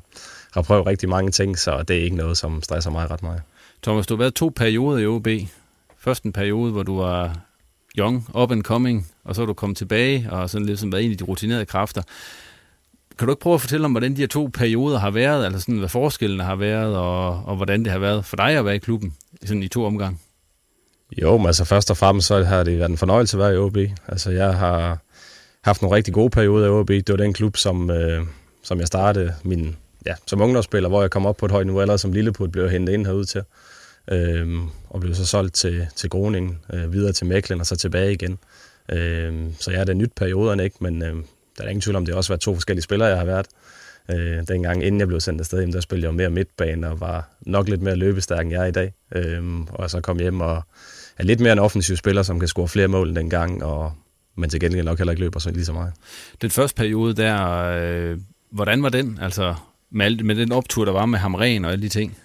har prøvet rigtig mange ting, så det er ikke noget, som stresser mig ret meget. Thomas, du har været to perioder i OB. Først en periode, hvor du var young, up and coming, og så er du kommet tilbage, og sådan lidt som været en af de rutinerede kræfter. Kan du ikke prøve at fortælle om, hvordan de her to perioder har været, altså sådan, hvad forskellene har været, og, og hvordan det har været for dig at være i klubben sådan i to omgange? Jo, men altså først og fremmest så har det været en fornøjelse at være i OB. Altså jeg har haft nogle rigtig gode perioder i OB. Det var den klub, som, øh, som jeg startede min, ja, som ungdomsspiller, hvor jeg kom op på et højt niveau, allerede som lilleput blev hentet ind herud til. Øh, og blev så solgt til, til Groningen, øh, videre til Mæklen og så tilbage igen. Øh, så jeg er da nyt perioderne, ikke? men øh, der er ingen tvivl om, det har også været to forskellige spillere, jeg har været. Øh, dengang, inden jeg blev sendt afsted, der spillede jeg jo mere midtbane og var nok lidt mere løbestærk, end jeg er i dag. Øh, og så kom hjem og er lidt mere en offensiv spiller, som kan score flere mål end dengang, og, men til gengæld nok heller ikke løber så lige så meget. Den første periode der, øh, hvordan var den? Altså med, alt, med den optur, der var med Hamren og alle de ting?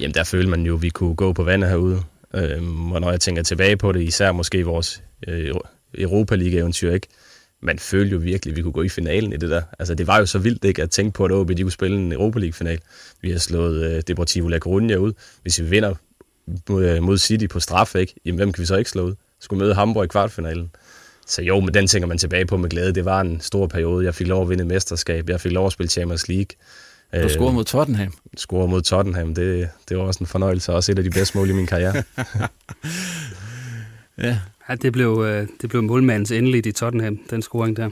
Jamen der følte man jo, at vi kunne gå på vandet herude. Øhm, og når jeg tænker tilbage på det, især måske vores øh, Europa League-eventyr, ikke? man følte jo virkelig, at vi kunne gå i finalen i det der. Altså, det var jo så vildt ikke at tænke på, at OB de kunne spille en Europa League-final. Vi har slået øh, Deportivo La Coruña ud. Hvis vi vinder mod, mod City på straf, ikke? Jamen, hvem kan vi så ikke slå ud? Skulle møde Hamburg i kvartfinalen. Så jo, men den tænker man tilbage på med glæde. Det var en stor periode. Jeg fik lov at vinde mesterskab. Jeg fik lov at spille Champions League. Du scorede mod Tottenham. Scorede mod Tottenham. Det, det var også en fornøjelse. Også et af de bedste mål i min karriere. (laughs) ja. Ja, det blev, det blev målmandens endeligt i Tottenham, den scoring der.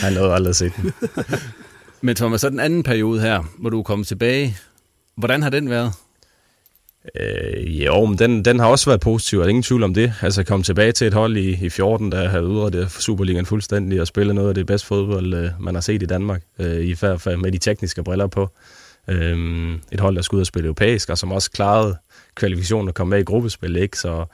(laughs) Han nåede aldrig at se den. (laughs) Men Thomas, så den anden periode her, hvor du er kommet tilbage, hvordan har den været? Øh, jo, men den, den har også været positiv, og der er ingen tvivl om det. Altså komme tilbage til et hold i, i 14, der havde udrettet øh, Superligaen fuldstændig og spille noget af det bedste fodbold, øh, man har set i Danmark, øh, i hvert fald med de tekniske briller på. Øh, et hold, der skulle ud og spille europæisk, og som også klarede kvalifikationen og kom med i gruppespil, ikke? Så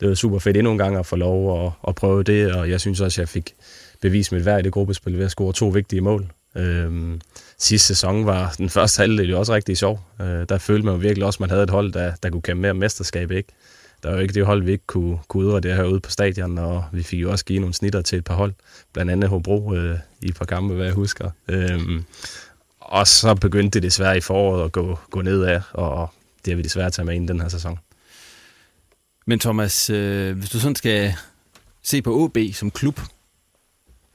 det var super fedt endnu en gang at få lov at, at prøve det, og jeg synes også, at jeg fik bevist mit værd i det gruppespil ved at score to vigtige mål. Øh, sidste sæson var den første halvdel jo også rigtig sjov. Øh, der følte man jo virkelig også, at man havde et hold, der, der kunne kæmpe mere mesterskab, ikke? Der var jo ikke det hold, vi ikke kunne, kunne udre det herude på stadion, og vi fik jo også givet nogle snitter til et par hold, blandt andet Hobro øh, i et par kampe, hvad jeg husker. Øhm, og så begyndte det desværre i foråret at gå, gå nedad, og det har vi desværre taget med ind den her sæson. Men Thomas, øh, hvis du sådan skal se på OB som klub,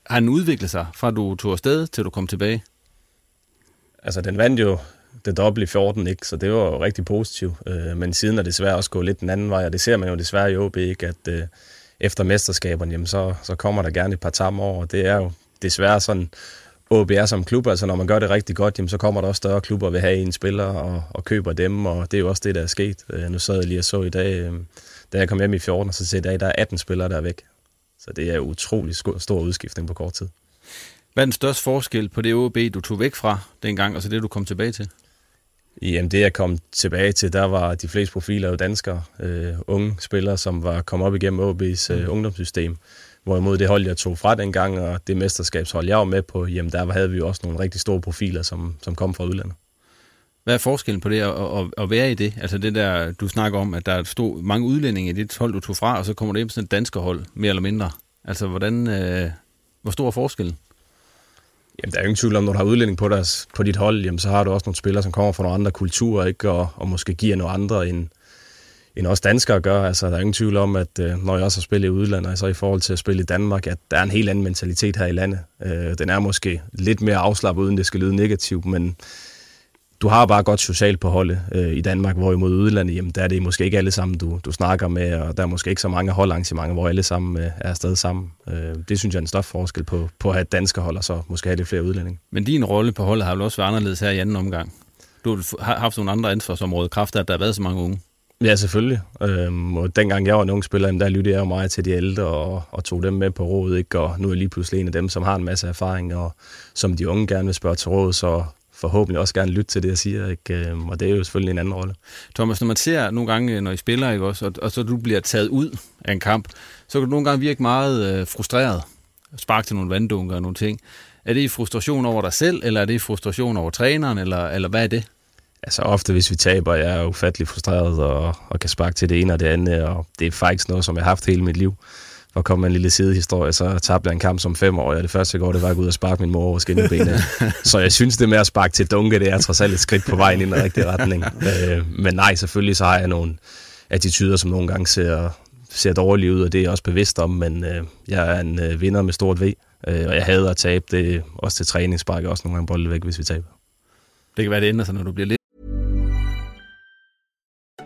har den udviklet sig fra du tog afsted til du kom tilbage? Altså, den vandt jo det dobbelt i 14, ikke? så det var jo rigtig positivt. Øh, men siden er det desværre også gået lidt den anden vej, og det ser man jo desværre i OB, ikke? at øh, efter mesterskaberne, jamen, så, så kommer der gerne et par tam over, og det er jo desværre sådan, OB er som klub, altså når man gør det rigtig godt, jamen, så kommer der også større klubber og vil have en spiller og, og køber dem, og det er jo også det, der er sket. Øh, nu sad jeg lige og så i dag, øh, da jeg kom hjem i 14, og så ser jeg i dag, der er 18 spillere, der er væk. Så det er jo utrolig stor udskiftning på kort tid. Hvad er den største forskel på det OB, du tog væk fra dengang, og så det, du kom tilbage til? Jamen det, jeg kom tilbage til, der var de fleste profiler jo danskere, øh, unge spillere, som var kommet op igennem OB's øh, mm. ungdomssystem. Hvorimod det hold, jeg tog fra dengang, og det mesterskabshold, jeg var med på, jamen der havde vi jo også nogle rigtig store profiler, som, som kom fra udlandet. Hvad er forskellen på det at, at, at være i det? Altså det der, du snakker om, at der er stor, mange udlændinge i det hold, du tog fra, og så kommer det ind på sådan et danske hold, mere eller mindre. Altså hvordan, øh, hvor stor er forskellen? Jamen, der er jo ingen tvivl om, når du har udlænding på, deres, på dit hold, jamen, så har du også nogle spillere, som kommer fra nogle andre kulturer, ikke? Og, og måske giver noget andre end, end også danskere gør. Altså, der er ingen tvivl om, at øh, når jeg også har spillet i udlandet, så i forhold til at spille i Danmark, at der er en helt anden mentalitet her i landet. Øh, den er måske lidt mere afslappet, uden det skal lyde negativt, men du har bare godt socialt på holdet øh, i Danmark, hvorimod udlandet, jamen, der er det måske ikke alle sammen, du, du snakker med, og der er måske ikke så mange holdarrangementer, hvor alle sammen øh, er afsted sammen. Øh, det synes jeg er en større forskel på, på at have danske hold, og så måske have lidt flere udlændinge. Men din rolle på holdet har jo også været anderledes her i anden omgang. Du har haft nogle andre ansvarsområder, kraft af, at der har været så mange unge. Ja, selvfølgelig. Øhm, og dengang jeg var en ung spiller, der lyttede jeg jo meget til de ældre og, og tog dem med på rådet. Ikke? Og nu er jeg lige pludselig en af dem, som har en masse erfaring, og som de unge gerne vil spørge til råd, så forhåbentlig også gerne lytte til det, jeg siger. Ikke? Øhm, og det er jo selvfølgelig en anden rolle. Thomas, når man ser nogle gange, når I spiller, ikke også, og, og så du bliver taget ud af en kamp, så kan du nogle gange virke meget øh, frustreret. Spark til nogle vanddunker og nogle ting. Er det i frustration over dig selv, eller er det i frustration over træneren, eller, eller hvad er det? Altså ofte, hvis vi taber, jeg er ufattelig frustreret og, og kan sparke til det ene og det andet, og det er faktisk noget, som jeg har haft hele mit liv. For at komme med en lille sidehistorie, så tabte jeg en kamp som fem år, og det første går, det var at gå ud og sparke min mor over skinnebenet. (laughs) så jeg synes, det med at sparke til dunke, det er trods alt et skridt på vejen i den rigtige retning. Øh, men nej, selvfølgelig så har jeg nogle attityder, som nogle gange ser, ser dårlige ud, og det er jeg også bevidst om, men øh, jeg er en øh, vinder med stort V, øh, og jeg hader at tabe det også til træning, sparker også nogle gange bolde væk, hvis vi taber. Det kan være, det ændrer sig, når du bliver lidt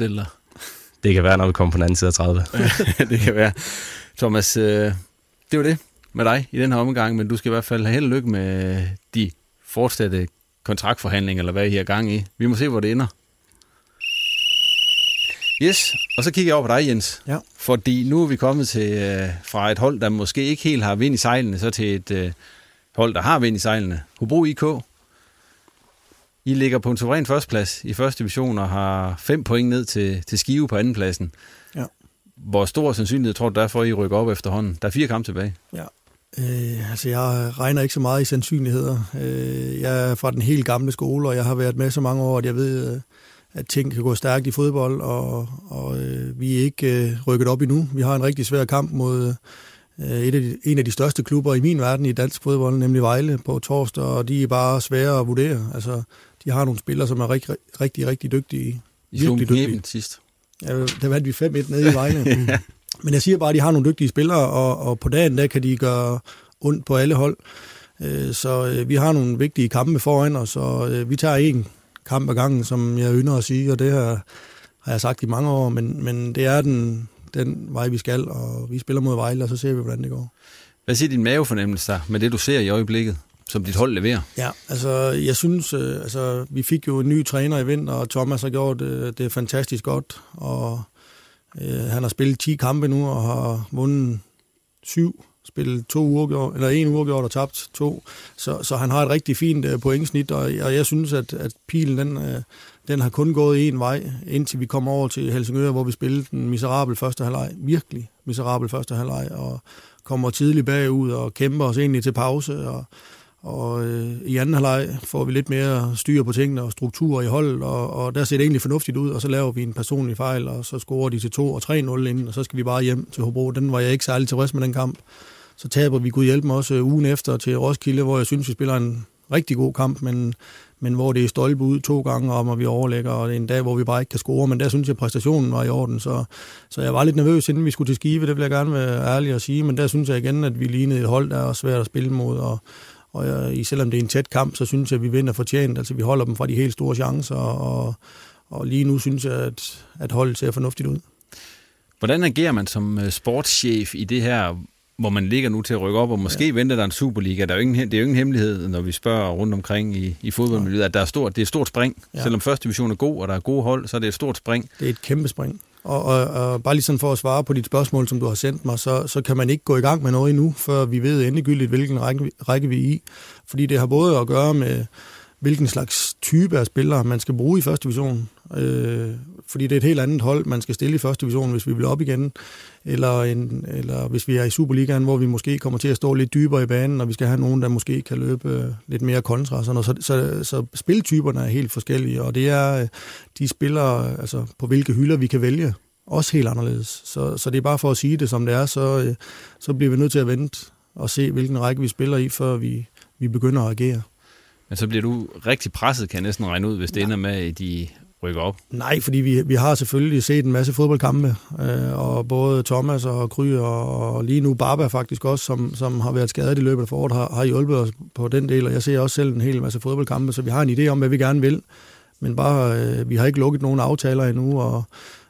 Eller? Det kan være, når vi kommer på den anden side af 30. (laughs) det kan være. Thomas, øh, det var det med dig i den her omgang, men du skal i hvert fald have held og lykke med de fortsatte kontraktforhandlinger, eller hvad I har gang i. Vi må se, hvor det ender. Yes, og så kigger jeg over på dig, Jens. Ja. Fordi nu er vi kommet til øh, fra et hold, der måske ikke helt har vind i sejlene, så til et øh, hold, der har vind i sejlene. Hobro IK. I ligger på en suveræn førsteplads i første division og har fem point ned til, til Skive på andenpladsen. Ja. Hvor stor sandsynlighed tror du, derfor I rykker op efterhånden? Der er fire kampe tilbage. Ja. Øh, altså, jeg regner ikke så meget i sandsynligheder. Øh, jeg er fra den helt gamle skole, og jeg har været med så mange år, at jeg ved, øh, at ting kan gå stærkt i fodbold, og, og øh, vi er ikke øh, rykket op endnu. Vi har en rigtig svær kamp mod øh, et af de, en af de største klubber i min verden i dansk fodbold, nemlig Vejle på torsdag, og de er bare svære at vurdere. Altså, de har nogle spillere, som er rigtig, rigtig, rigtig dygtige. I slog dygtige. sidst. Ja, der vandt vi 5-1 nede i (laughs) Vejle. ja. Men jeg siger bare, at de har nogle dygtige spillere, og, og på dagen der kan de gøre ondt på alle hold. Øh, så øh, vi har nogle vigtige kampe foran os, og øh, vi tager en kamp ad gangen, som jeg ynder at sige, og det har, har jeg sagt i mange år, men, men det er den, den vej, vi skal, og vi spiller mod Vejle, og så ser vi, hvordan det går. Hvad siger din mavefornemmelse der med det, du ser i øjeblikket, som dit hold leverer? Ja, altså jeg synes, øh, altså vi fik jo en ny træner i vinter, og Thomas har gjort øh, det fantastisk godt, og øh, han har spillet 10 kampe nu, og har vundet syv spillet to uger, eller en uge gjort og tabt to. Så, så han har et rigtig fint øh, pointsnit, og, og jeg synes, at, at pilen den, øh, den har kun gået en vej, indtil vi kom over til Helsingør, hvor vi spillede den miserabel første halvleg. Virkelig miserabel første halvleg, og kommer tidligt bagud og kæmper os egentlig til pause, og, og øh, i anden halvleg får vi lidt mere styr på tingene og struktur i holdet, og, og der ser det egentlig fornuftigt ud, og så laver vi en personlig fejl, og så scorer de til 2 og 3-0 inden, og så skal vi bare hjem til Hobro. Den var jeg ikke særlig tilfreds med den kamp. Så taber vi, Gud hjælp mig, også øh, ugen efter til Roskilde, hvor jeg synes, vi spiller en rigtig god kamp, men, men hvor det er stolpe ud to gange om, og vi overlægger, og det er en dag, hvor vi bare ikke kan score, men der synes jeg, at præstationen var i orden, så, så jeg var lidt nervøs, inden vi skulle til Skive, det vil jeg gerne være ærlig at sige, men der synes jeg igen, at vi lignede et hold, der er svært at spille mod, og, og jeg, selvom det er en tæt kamp, så synes jeg, at vi vinder fortjent, altså vi holder dem fra de helt store chancer, og, og lige nu synes jeg, at, at holdet ser fornuftigt ud. Hvordan agerer man som øh, sportschef i det her, hvor man ligger nu til at rykke op, og måske ja. venter der en Superliga. Der er jo ingen, det er jo ingen hemmelighed, når vi spørger rundt omkring i, i fodboldmiljøet, at der er stort, det er et stort spring. Ja. Selvom første division er god, og der er gode hold, så er det et stort spring. Det er et kæmpe spring. Og, og, og bare lige sådan for at svare på dit spørgsmål, som du har sendt mig, så, så kan man ikke gå i gang med noget endnu, før vi ved endegyldigt, hvilken række, række vi er i. Fordi det har både at gøre med, hvilken slags type af spillere man skal bruge i første division. Øh, fordi det er et helt andet hold, man skal stille i første division, hvis vi vil op igen. Eller, en, eller hvis vi er i Superligaen, hvor vi måske kommer til at stå lidt dybere i banen, og vi skal have nogen, der måske kan løbe øh, lidt mere kontra. Sådan Så, så, så spiltyperne er helt forskellige, og det er de spillere, altså på hvilke hylder vi kan vælge, også helt anderledes. Så, så det er bare for at sige det, som det er, så, øh, så bliver vi nødt til at vente og se, hvilken række vi spiller i, før vi, vi begynder at agere. Men så bliver du rigtig presset, kan jeg næsten regne ud, hvis det ender med, at de rykker op? Nej, fordi vi, vi har selvfølgelig set en masse fodboldkampe, øh, og både Thomas og Kry og, og lige nu Barba faktisk også, som, som har været skadet i løbet af foråret, har, har hjulpet os på den del, og jeg ser også selv en hel masse fodboldkampe, så vi har en idé om, hvad vi gerne vil, men bare, øh, vi har ikke lukket nogen aftaler endnu, og,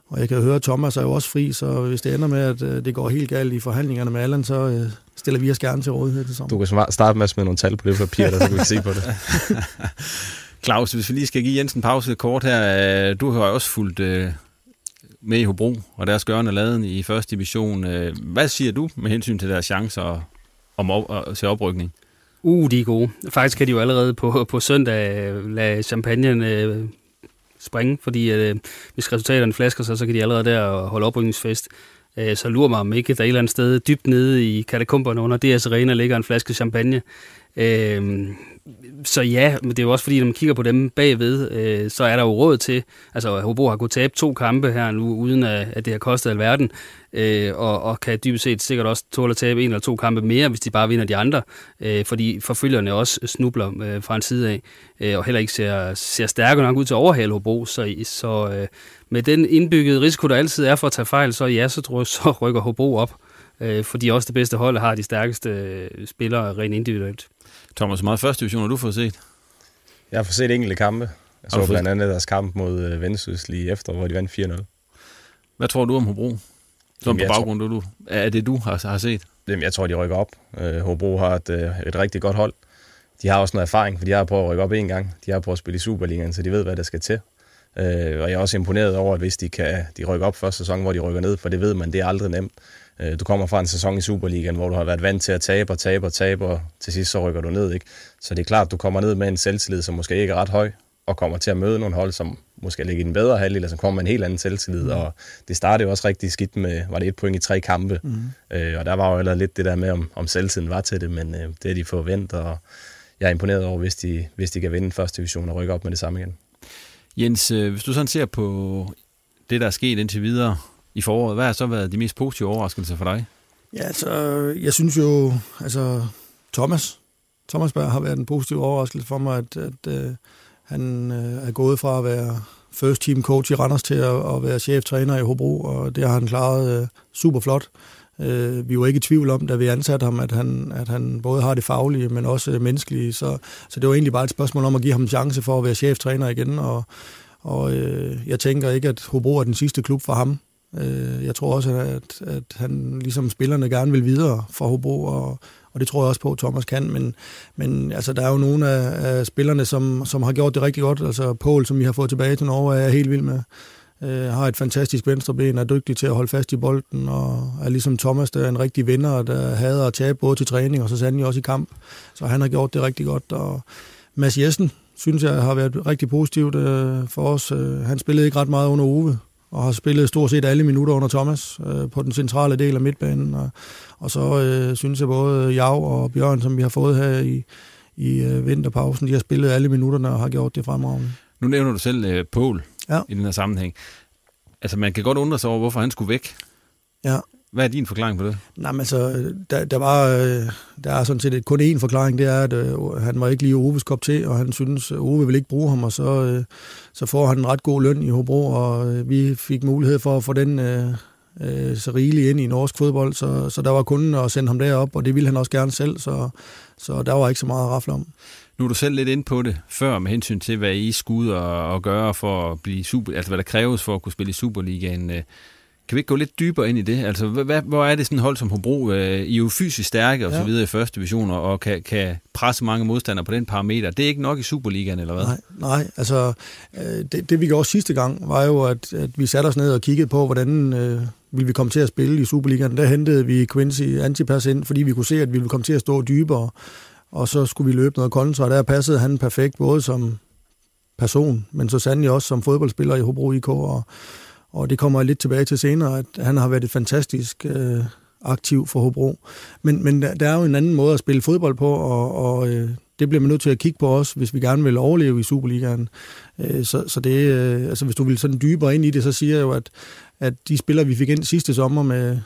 og jeg kan høre, at Thomas er jo også fri, så hvis det ender med, at øh, det går helt galt i forhandlingerne med Allan, så øh, stiller vi os gerne til rådighed til sommer. Du kan starte med at smide nogle tal på det papir, der så kan vi se på det. (laughs) Claus, hvis vi lige skal give Jensen pause kort her. Øh, du har også fulgt øh, med i Hobro og deres gørende laden i første division. Øh, hvad siger du med hensyn til deres chancer om op, til oprykning? Uh, de er gode. Faktisk kan de jo allerede på, på søndag lade champagnen øh, springe, fordi øh, hvis resultaterne flasker sig, så kan de allerede der holde oprykningsfest. Øh, så lurer mig om ikke, der er et eller andet sted dybt nede i katakomberne under DS Arena ligger en flaske champagne. Øh, så ja, men det er jo også fordi, når man kigger på dem bagved, øh, så er der jo råd til, altså Hobro har kunnet tabe to kampe her nu, uden at, at det har kostet alverden, øh, og, og kan dybest set sikkert også tåle at tabe en eller to kampe mere, hvis de bare vinder de andre, øh, fordi forfølgerne også snubler øh, fra en side af, øh, og heller ikke ser, ser stærke nok ud til at overhale Hobro, så, så øh, med den indbyggede risiko, der altid er for at tage fejl, så ja, så, tror jeg, (laughs) så rykker Hobro op, øh, fordi også det bedste hold har de stærkeste øh, spillere rent individuelt. Thomas, meget første division har du fået set? Jeg har fået set enkelte kampe. Jeg så blandt andet deres kamp mod øh, Vendsyssel lige efter, hvor de vandt 4-0. Hvad tror du om Hobro? Som på baggrund, tror, du, er det du har, har set? Jamen, jeg tror, de rykker op. Uh, Hobro har et, uh, et rigtig godt hold. De har også noget erfaring, for de har prøvet at rykke op en gang. De har prøvet at spille i Superligaen, så de ved, hvad der skal til. Uh, og jeg er også imponeret over, at hvis de kan de rykke op første sæson, hvor de rykker ned, for det ved man, det er aldrig nemt. Øh, du kommer fra en sæson i Superligaen, hvor du har været vant til at tabe og tabe og tabe, og til sidst så rykker du ned. Ikke? Så det er klart, at du kommer ned med en selvtillid, som måske ikke er ret høj, og kommer til at møde nogle hold, som måske ligger i den bedre halvdel, eller som kommer med en helt anden selvtillid. Mm. Og det startede jo også rigtig skidt med, var det et point i tre kampe. Mm. Øh, og der var jo allerede lidt det der med, om, om selvtilliden var til det, men øh, det er de fået vendt, og jeg er imponeret over, hvis de, hvis de kan vinde første division og rykke op med det samme igen. Jens, øh, hvis du sådan ser på det, der er sket indtil videre, i foråret. Hvad har så været de mest positive overraskelser for dig? Ja, altså, jeg synes jo, altså, Thomas, Thomas Berg har været en positiv overraskelse for mig, at, at øh, han øh, er gået fra at være first team coach i Randers til at, at være cheftræner i Hobro, og det har han klaret øh, super flot. Øh, vi var ikke i tvivl om, da vi ansatte ham, at han, at han både har det faglige, men også øh, menneskelige. Så, så det var egentlig bare et spørgsmål om at give ham en chance for at være cheftræner igen. Og, og øh, jeg tænker ikke, at Hobro er den sidste klub for ham. Øh, jeg tror også, at, at han ligesom spillerne gerne vil videre fra Hobro, og, og det tror jeg også på, at Thomas kan, men, men altså, der er jo nogle af, af spillerne, som, som har gjort det rigtig godt. Altså Paul, som vi har fået tilbage til Norge, er jeg helt vild med. Øh, har et fantastisk venstreben, er dygtig til at holde fast i bolden, og er ligesom Thomas, der er en rigtig vinder, der hader at tabe både til træning og så sandelig også i kamp. Så han har gjort det rigtig godt. Og Mads Jessen, synes jeg, har været rigtig positivt øh, for os. Øh, han spillede ikke ret meget under Ove, og har spillet stort set alle minutter under Thomas øh, på den centrale del af midtbanen. Og, og så øh, synes jeg både Jav og Bjørn, som vi har fået her i, i øh, vinterpausen, de har spillet alle minutterne og har gjort det fremragende. Nu nævner du selv øh, Paul ja. i den her sammenhæng. Altså, man kan godt undre sig over, hvorfor han skulle væk. Ja. Hvad er din forklaring på det? Nej, men altså, der, der, var, øh, der er sådan set kun én forklaring, det er, at øh, han var ikke lige Oves kop til, og han synes, at Ove vil ikke bruge ham, og så, øh, så får han en ret god løn i Hobro, og øh, vi fik mulighed for at få den øh, øh, så rigeligt ind i norsk fodbold, så, så der var kun at sende ham derop, og det ville han også gerne selv, så, så der var ikke så meget at rafle om. Nu er du selv lidt ind på det før med hensyn til, hvad I skulle og, og gøre for at blive super, altså hvad der kræves for at kunne spille i Superligaen. Øh, kan vi ikke gå lidt dybere ind i det? Altså, hvad, hvor er det sådan hold som Hobro? Øh, I er jo fysisk stærke og ja. så videre i første division, og kan, kan presse mange modstandere på den parameter. Det er ikke nok i Superligaen, eller hvad? Nej, nej altså øh, det, det vi gjorde sidste gang, var jo, at, at vi satte os ned og kiggede på, hvordan øh, ville vi komme til at spille i Superligaen. Der hentede vi Quincy Antipas ind, fordi vi kunne se, at vi ville komme til at stå dybere, og så skulle vi løbe noget kontra, og der passede han perfekt, både som person, men så sandelig også som fodboldspiller i Hobro IK, og og det kommer jeg lidt tilbage til senere, at han har været et fantastisk øh, aktiv for Hobro. Men, men der, der er jo en anden måde at spille fodbold på, og, og øh, det bliver man nødt til at kigge på os, hvis vi gerne vil overleve i Superligaen. Øh, så, så det, øh, altså hvis du vil sådan dybere ind i det, så siger jeg jo, at, at de spillere, vi fik ind sidste sommer med,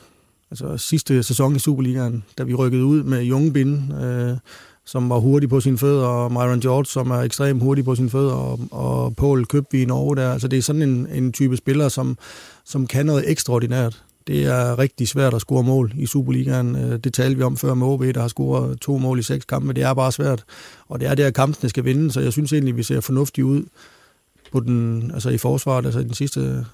altså sidste sæson i Superligaen, da vi rykkede ud med Jungbin, øh, som var hurtig på sine fødder, og Myron George, som er ekstremt hurtig på sine fødder, og, og Paul Købvi i Norge der. Altså det er sådan en, en type spiller, som, som kan noget ekstraordinært. Det er rigtig svært at score mål i Superligaen. Øh, det talte vi om før med OB, der har scoret to mål i seks kampe, det er bare svært. Og det er der, kampene skal vinde, så jeg synes egentlig, vi ser fornuftigt ud på den, altså i forsvaret, altså i den sidste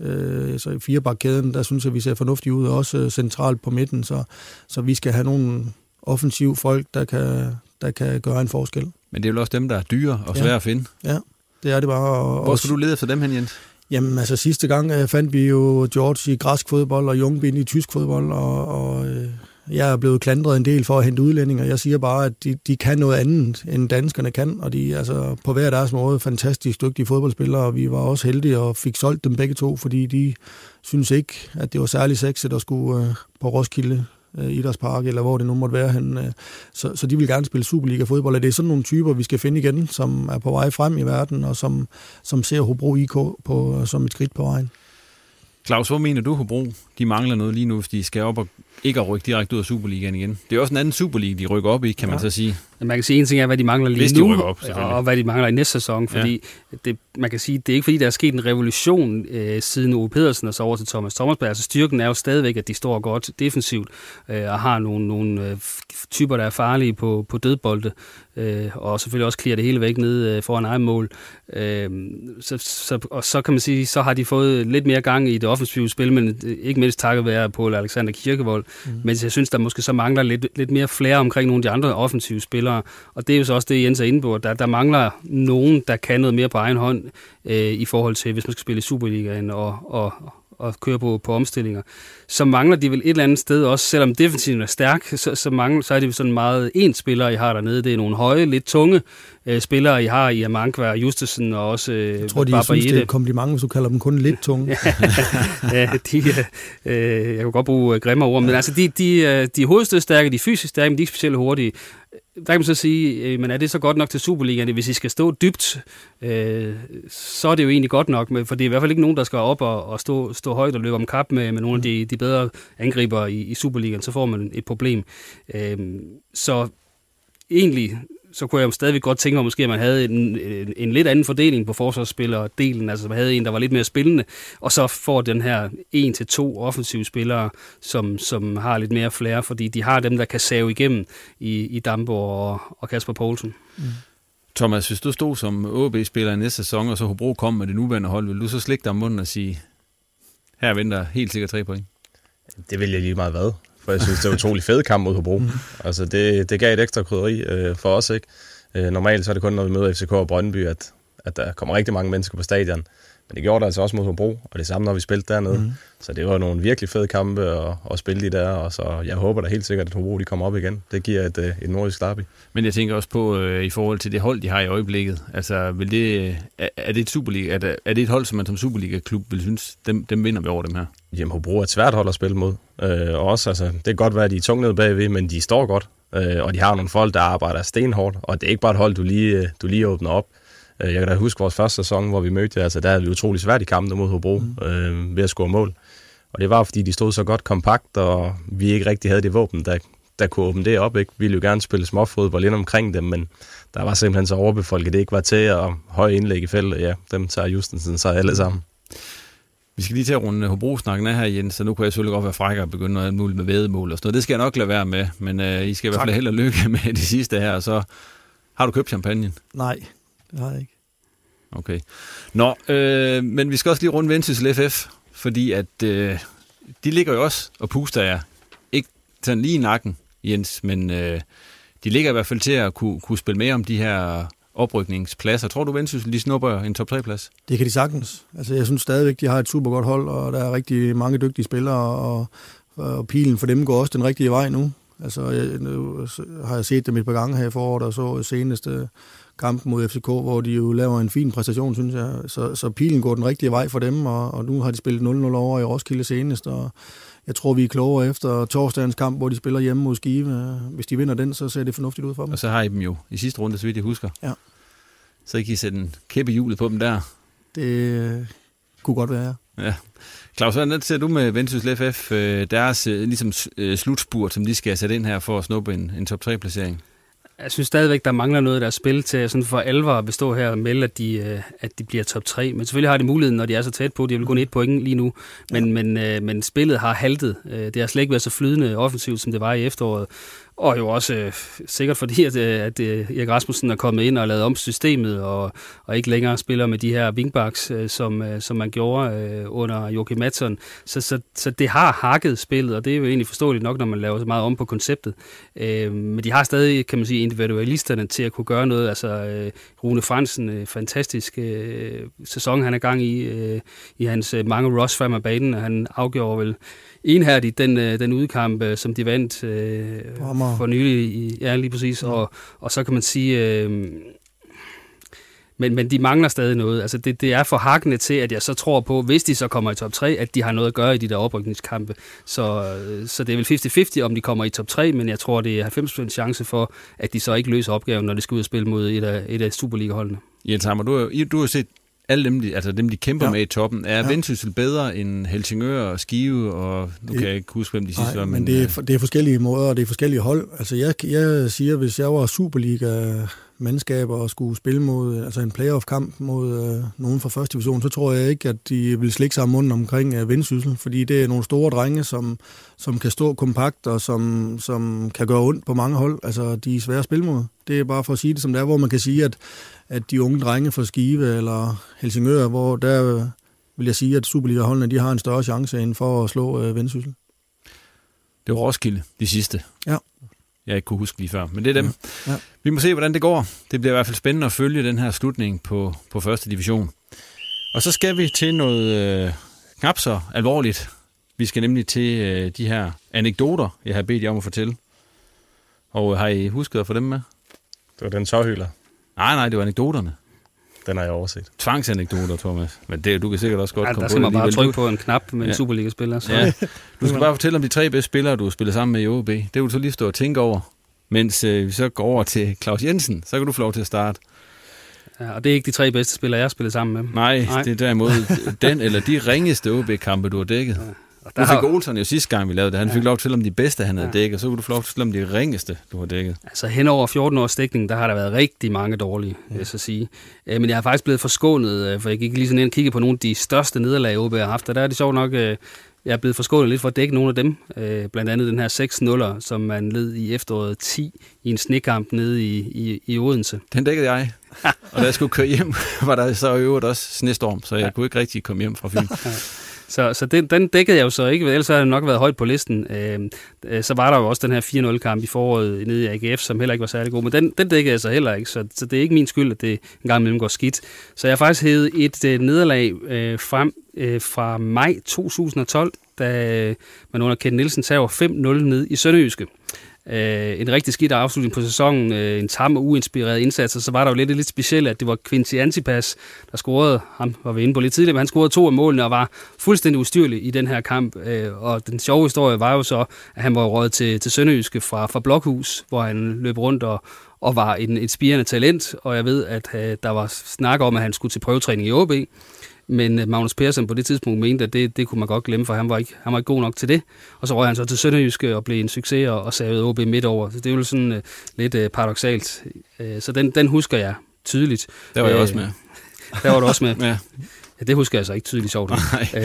øh, så i firebakkæden, der synes jeg, vi ser fornuftigt ud, også øh, centralt på midten, så, så vi skal have nogle offensiv folk, der kan, der kan gøre en forskel. Men det er jo også dem, der er dyre og svære ja. at finde. Ja, det er det bare. Og Hvor skal du lede efter dem hen, Jens? Jamen, altså sidste gang uh, fandt vi jo George i græsk fodbold og Jungbin i tysk fodbold, og, og uh, jeg er blevet klandret en del for at hente udlændinge, jeg siger bare, at de, de kan noget andet, end danskerne kan, og de er altså på hver deres måde fantastisk dygtige fodboldspillere, og vi var også heldige og fik solgt dem begge to, fordi de synes ikke, at det var særlig sexet at skulle uh, på Roskilde øh, Idrætspark, eller hvor det nu måtte være henne. Øh, så, så de vil gerne spille Superliga-fodbold, og det er sådan nogle typer, vi skal finde igen, som er på vej frem i verden, og som, som ser Hobro IK på, øh, som et skridt på vejen. Claus, hvor mener du, Hobro, de mangler noget lige nu, hvis de skal op og ikke at rykke direkte ud af Superligaen igen? Det er også en anden Superliga, de rykker op i, kan ja. man så sige. Man kan sige en ting er, hvad de mangler lige hvis nu, de rykker op, og hvad de mangler i næste sæson, fordi ja. det, man kan sige, det er ikke fordi, der er sket en revolution øh, siden Ove Pedersen og så over til Thomas Thomasberg. Altså styrken er jo stadigvæk, at de står godt defensivt øh, og har nogle, nogle øh, typer, der er farlige på, på dødbolde, øh, og selvfølgelig også clear det hele væk ned øh, foran egen mål. Øh, så, så, og så kan man sige, så har de fået lidt mere gang i det offensive spil, men ikke mindst takket være på Alexander Kirkevold. Mm. Men jeg synes, der måske så mangler lidt, lidt mere flere omkring nogle af de andre offensive spillere. Og det er jo så også det, Jens er inde på. Der, der mangler nogen, der kan noget mere på egen hånd øh, i forhold til, hvis man skal spille i Superligaen og, og, og køre på, på omstillinger. Så mangler de vel et eller andet sted også, selvom defensiven er stærk, så, så, mangler, så er det sådan meget en spiller, I har dernede. Det er nogle høje, lidt tunge øh, spillere, I har i Amankva, Justesen og også øh, Jeg tror, de synes, det er et kompliment, hvis du kalder dem kun lidt tunge. (laughs) ja, de, øh, jeg kan godt bruge øh, grimme ord, men altså, de, de, øh, de er hovedstødstærke, de er fysisk stærke, men de er ikke specielt hurtige der kan man så sige, øh, men er det så godt nok til Superligaen? Hvis I skal stå dybt, øh, så er det jo egentlig godt nok, for det er i hvert fald ikke nogen, der skal op og, og stå, stå højt og løbe om kap med, med nogle af de, de bedre angriber i, i Superligaen, så får man et problem. Øh, så egentlig så kunne jeg jo stadigvæk godt tænke mig, måske at man havde en, en, en lidt anden fordeling på forsvarsspillerdelen, altså man havde en, der var lidt mere spillende, og så får den her en til to offensive spillere, som, som har lidt mere flair, fordi de har dem, der kan save igennem i, i Dambo og, og Kasper Poulsen. Mm. Thomas, hvis du stod som OB-spiller i næste sæson, og så Hobro kom med det nuværende hold, vil du så slikke dig om munden og sige, her venter helt sikkert tre point? Det vil jeg lige meget hvad, for jeg synes, det er utrolig fed kamp mod Hobro. Mm. altså, det, det gav et ekstra krydderi øh, for os, ikke? Øh, normalt så er det kun, når vi møder FCK og Brøndby, at, at der kommer rigtig mange mennesker på stadion. Men det gjorde det altså også mod Hobro, og det samme, når vi spillede dernede. Mm. Så det var nogle virkelig fede kampe at, at spille de der, og så jeg håber da helt sikkert, at Hobro de kommer op igen. Det giver et, øh, et nordisk derby. Men jeg tænker også på, øh, i forhold til det hold, de har i øjeblikket, altså vil det, er, er det et Superliga, er det, er det et hold, som man som Superliga-klub vil synes, dem, dem vinder vi over dem her? Jamen Hobro er et svært hold at spille mod. Øh, og også, altså, det kan godt være, at de er tungt nede bagved, men de står godt. Øh, og de har nogle folk, der arbejder stenhårdt, og det er ikke bare et hold, du lige, øh, du lige åbner op. Øh, jeg kan da huske vores første sæson, hvor vi mødte, altså der havde vi utrolig svært i kampen mod Hobro mm. øh, ved at score mål. Og det var, fordi de stod så godt kompakt, og vi ikke rigtig havde det våben, der, der kunne åbne det op. Ikke? Vi ville jo gerne spille småfodbold ind omkring dem, men der var simpelthen så overbefolket, det ikke var til, at høje indlæg i feltet, ja, dem tager Justensen så alle sammen. Vi skal lige til at runde Hobro-snakken af her, Jens, så nu kan jeg selvfølgelig godt være frækker og begynde noget muligt med vædemål og sådan noget. Det skal jeg nok lade være med, men uh, I skal i hvert fald held og lykke (laughs) med det sidste her, så har du købt champagne? Nej, det har jeg ikke. Okay. Nå, øh, men vi skal også lige runde Vendsyssel FF, fordi at øh, de ligger jo også og puster jer. Ikke sådan lige i nakken, Jens, men øh, de ligger i hvert fald til at kunne, kunne spille med om de her oprykningspladser. Tror du, Vendsyssel de snupper en top 3-plads? Det kan de sagtens. Altså, jeg synes stadigvæk, de har et super godt hold, og der er rigtig mange dygtige spillere, og, og pilen for dem går også den rigtige vej nu. Altså, jeg, nu har jeg set dem et par gange her i foråret, og så senest kampen mod FCK, hvor de jo laver en fin præstation, synes jeg. Så, så pilen går den rigtige vej for dem, og, og nu har de spillet 0-0 over i Roskilde senest, og jeg tror, vi er klogere efter torsdagens kamp, hvor de spiller hjemme mod Skive. Hvis de vinder den, så ser det fornuftigt ud for dem. Og så har I dem jo i sidste runde, så vidt jeg husker. Ja. Så I kan sætte en kæppe hjulet på dem der. Det kunne godt være, ja. ja. Claus, hvordan ser du med Vendsyssel FF, øh, deres øh, ligesom, øh, slutspurt, som de skal sætte ind her for at snuppe en, en top 3-placering? Jeg synes stadigvæk, der mangler noget af deres spil til sådan for alvor at bestå her og melde, at de, øh, at de bliver top 3. Men selvfølgelig har de muligheden, når de er så tæt på. De vil gå et point lige nu. Men, ja. men, øh, men spillet har haltet. Øh, det har slet ikke været så flydende offensivt, som det var i efteråret. Og jo også øh, sikkert fordi, at, øh, at øh, Erik Rasmussen er kommet ind og lavet om systemet, og, og ikke længere spiller med de her wingbacks, øh, som, øh, som man gjorde øh, under Joachim Madsen. Så, så, så det har hakket spillet, og det er jo egentlig forståeligt nok, når man laver så meget om på konceptet. Øh, men de har stadig, kan man sige, individualisterne til at kunne gøre noget. Altså øh, Rune Fransen, øh, fantastisk øh, sæson, han er gang i, øh, i hans øh, mange rush frem af banen, og han afgjorde vel enhærdigt den, øh, den udkamp, øh, som de vandt øh, for nylig. I, ja, lige præcis. Ja. Og, og så kan man sige... Øh, men, men de mangler stadig noget. Altså det, det er for hakkende til, at jeg så tror på, hvis de så kommer i top 3, at de har noget at gøre i de der oprykningskampe. Så, så det er vel 50-50, om de kommer i top 3, men jeg tror, det er 90% chance for, at de så ikke løser opgaven, når de skal ud og spille mod et af, et af Superliga-holdene. Jens Hammer, du har, du har set alle dem, de, altså dem, de kæmper ja. med i toppen. Er ja. Vendsyssel bedre end Helsingør og Skive, og nu kan jeg ikke huske, hvem de sidste var. Men, men det, er, det er forskellige måder, og det er forskellige hold. Altså jeg, jeg siger, hvis jeg var Superliga mandskaber og skulle spille mod altså en playoff-kamp mod øh, nogen fra første division, så tror jeg ikke, at de vil slikke sig munden omkring øh, vendsyssel, fordi det er nogle store drenge, som, som kan stå kompakt og som, som kan gøre ondt på mange hold. Altså, de er svære at spille mod. Det er bare for at sige det som det er, hvor man kan sige, at, at de unge drenge fra Skive eller Helsingør, hvor der vil jeg sige, at Superliga-holdene de har en større chance end for at slå øh, vendsyssel. Det var Roskilde, de sidste. Ja jeg ikke kunne huske lige før. Men det er dem. Ja. Ja. Vi må se, hvordan det går. Det bliver i hvert fald spændende at følge den her slutning på, på første division. Og så skal vi til noget øh, knap så alvorligt. Vi skal nemlig til øh, de her anekdoter, jeg har bedt jer om at fortælle. Og øh, har I husket at få dem med? Det var den tårhylder. Nej, nej, det var anekdoterne. Den har jeg overset. Tvangsanekdoter, Thomas. Men det, du kan sikkert også godt ja, komme. Der skal man bare trykke på en knap med ja. en Superliga-spiller. Så. Ja. Du skal bare fortælle om de tre bedste spillere, du har spillet sammen med i OB. Det vil du så lige stå og tænke over. Mens øh, vi så går over til Claus Jensen, så kan du få lov til at starte. Ja, og det er ikke de tre bedste spillere, jeg har spillet sammen med. Nej, Nej. det er derimod den eller de ringeste OB-kampe, du har dækket. Ja. Nu fik Olsen jo sidste gang, vi lavede det. Han fik lov til om de bedste, han havde dækket, og så kunne du få lov til om de ringeste, du har dækket. Altså hen over 14 års dækning, der har der været rigtig mange dårlige, vil jeg så sige. Øh, Men jeg har faktisk blevet forskånet, øh, for jeg gik lige sådan ind og kiggede på nogle af de største nederlag, OB har haft, og der er det sjovt nok, øh, jeg er blevet forskånet lidt for at dække nogle af dem. Øh, Blandt andet den her 6-0'er, som man led i efteråret 10 i en snekamp nede i, i, i Odense. Den dækkede jeg. (laughs) og da jeg skulle køre hjem, (laughs) var der så i øvrigt også snestorm, så jeg ja. kunne ikke rigtig komme hjem fra Fyn. (laughs) Så, så den, den dækkede jeg jo så ikke, ellers havde det nok været højt på listen. Øhm, øh, så var der jo også den her 4-0-kamp i foråret nede i AGF, som heller ikke var særlig god, men den, den dækkede jeg så heller ikke, så, så det er ikke min skyld, at det en gang imellem går skidt. Så jeg har faktisk hævet et øh, nederlag øh, frem øh, fra maj 2012, da øh, man under Ken Nielsen tager 5-0 ned i Sønderjyske. Øh, en rigtig skidt afslutning på sæsonen, øh, en tam og uinspireret indsats, og så var der jo lidt, lidt specielt, at det var Quincy Antipas, der scorede, ham var vi inde på lidt tidligere, men han scorede to af målene og var fuldstændig ustyrlig i den her kamp, øh, og den sjove historie var jo så, at han var råd til, til Sønderjyske fra, fra Blokhus, hvor han løb rundt og, og var en, et spirende talent, og jeg ved, at øh, der var snak om, at han skulle til prøvetræning i OB, men øh, Magnus Persson på det tidspunkt mente, at det, det kunne man godt glemme, for han var, ikke, han var ikke god nok til det. Og så røg han så til Sønderjyske og blev en succes og, og savede OB midt over. Så det er jo sådan uh, lidt uh, paradoxalt. Uh, så den, den husker jeg tydeligt. Der var jeg uh, også med. (laughs) Der var du også med. (laughs) ja. Ja, det husker jeg så ikke tydeligt sjovt. øh,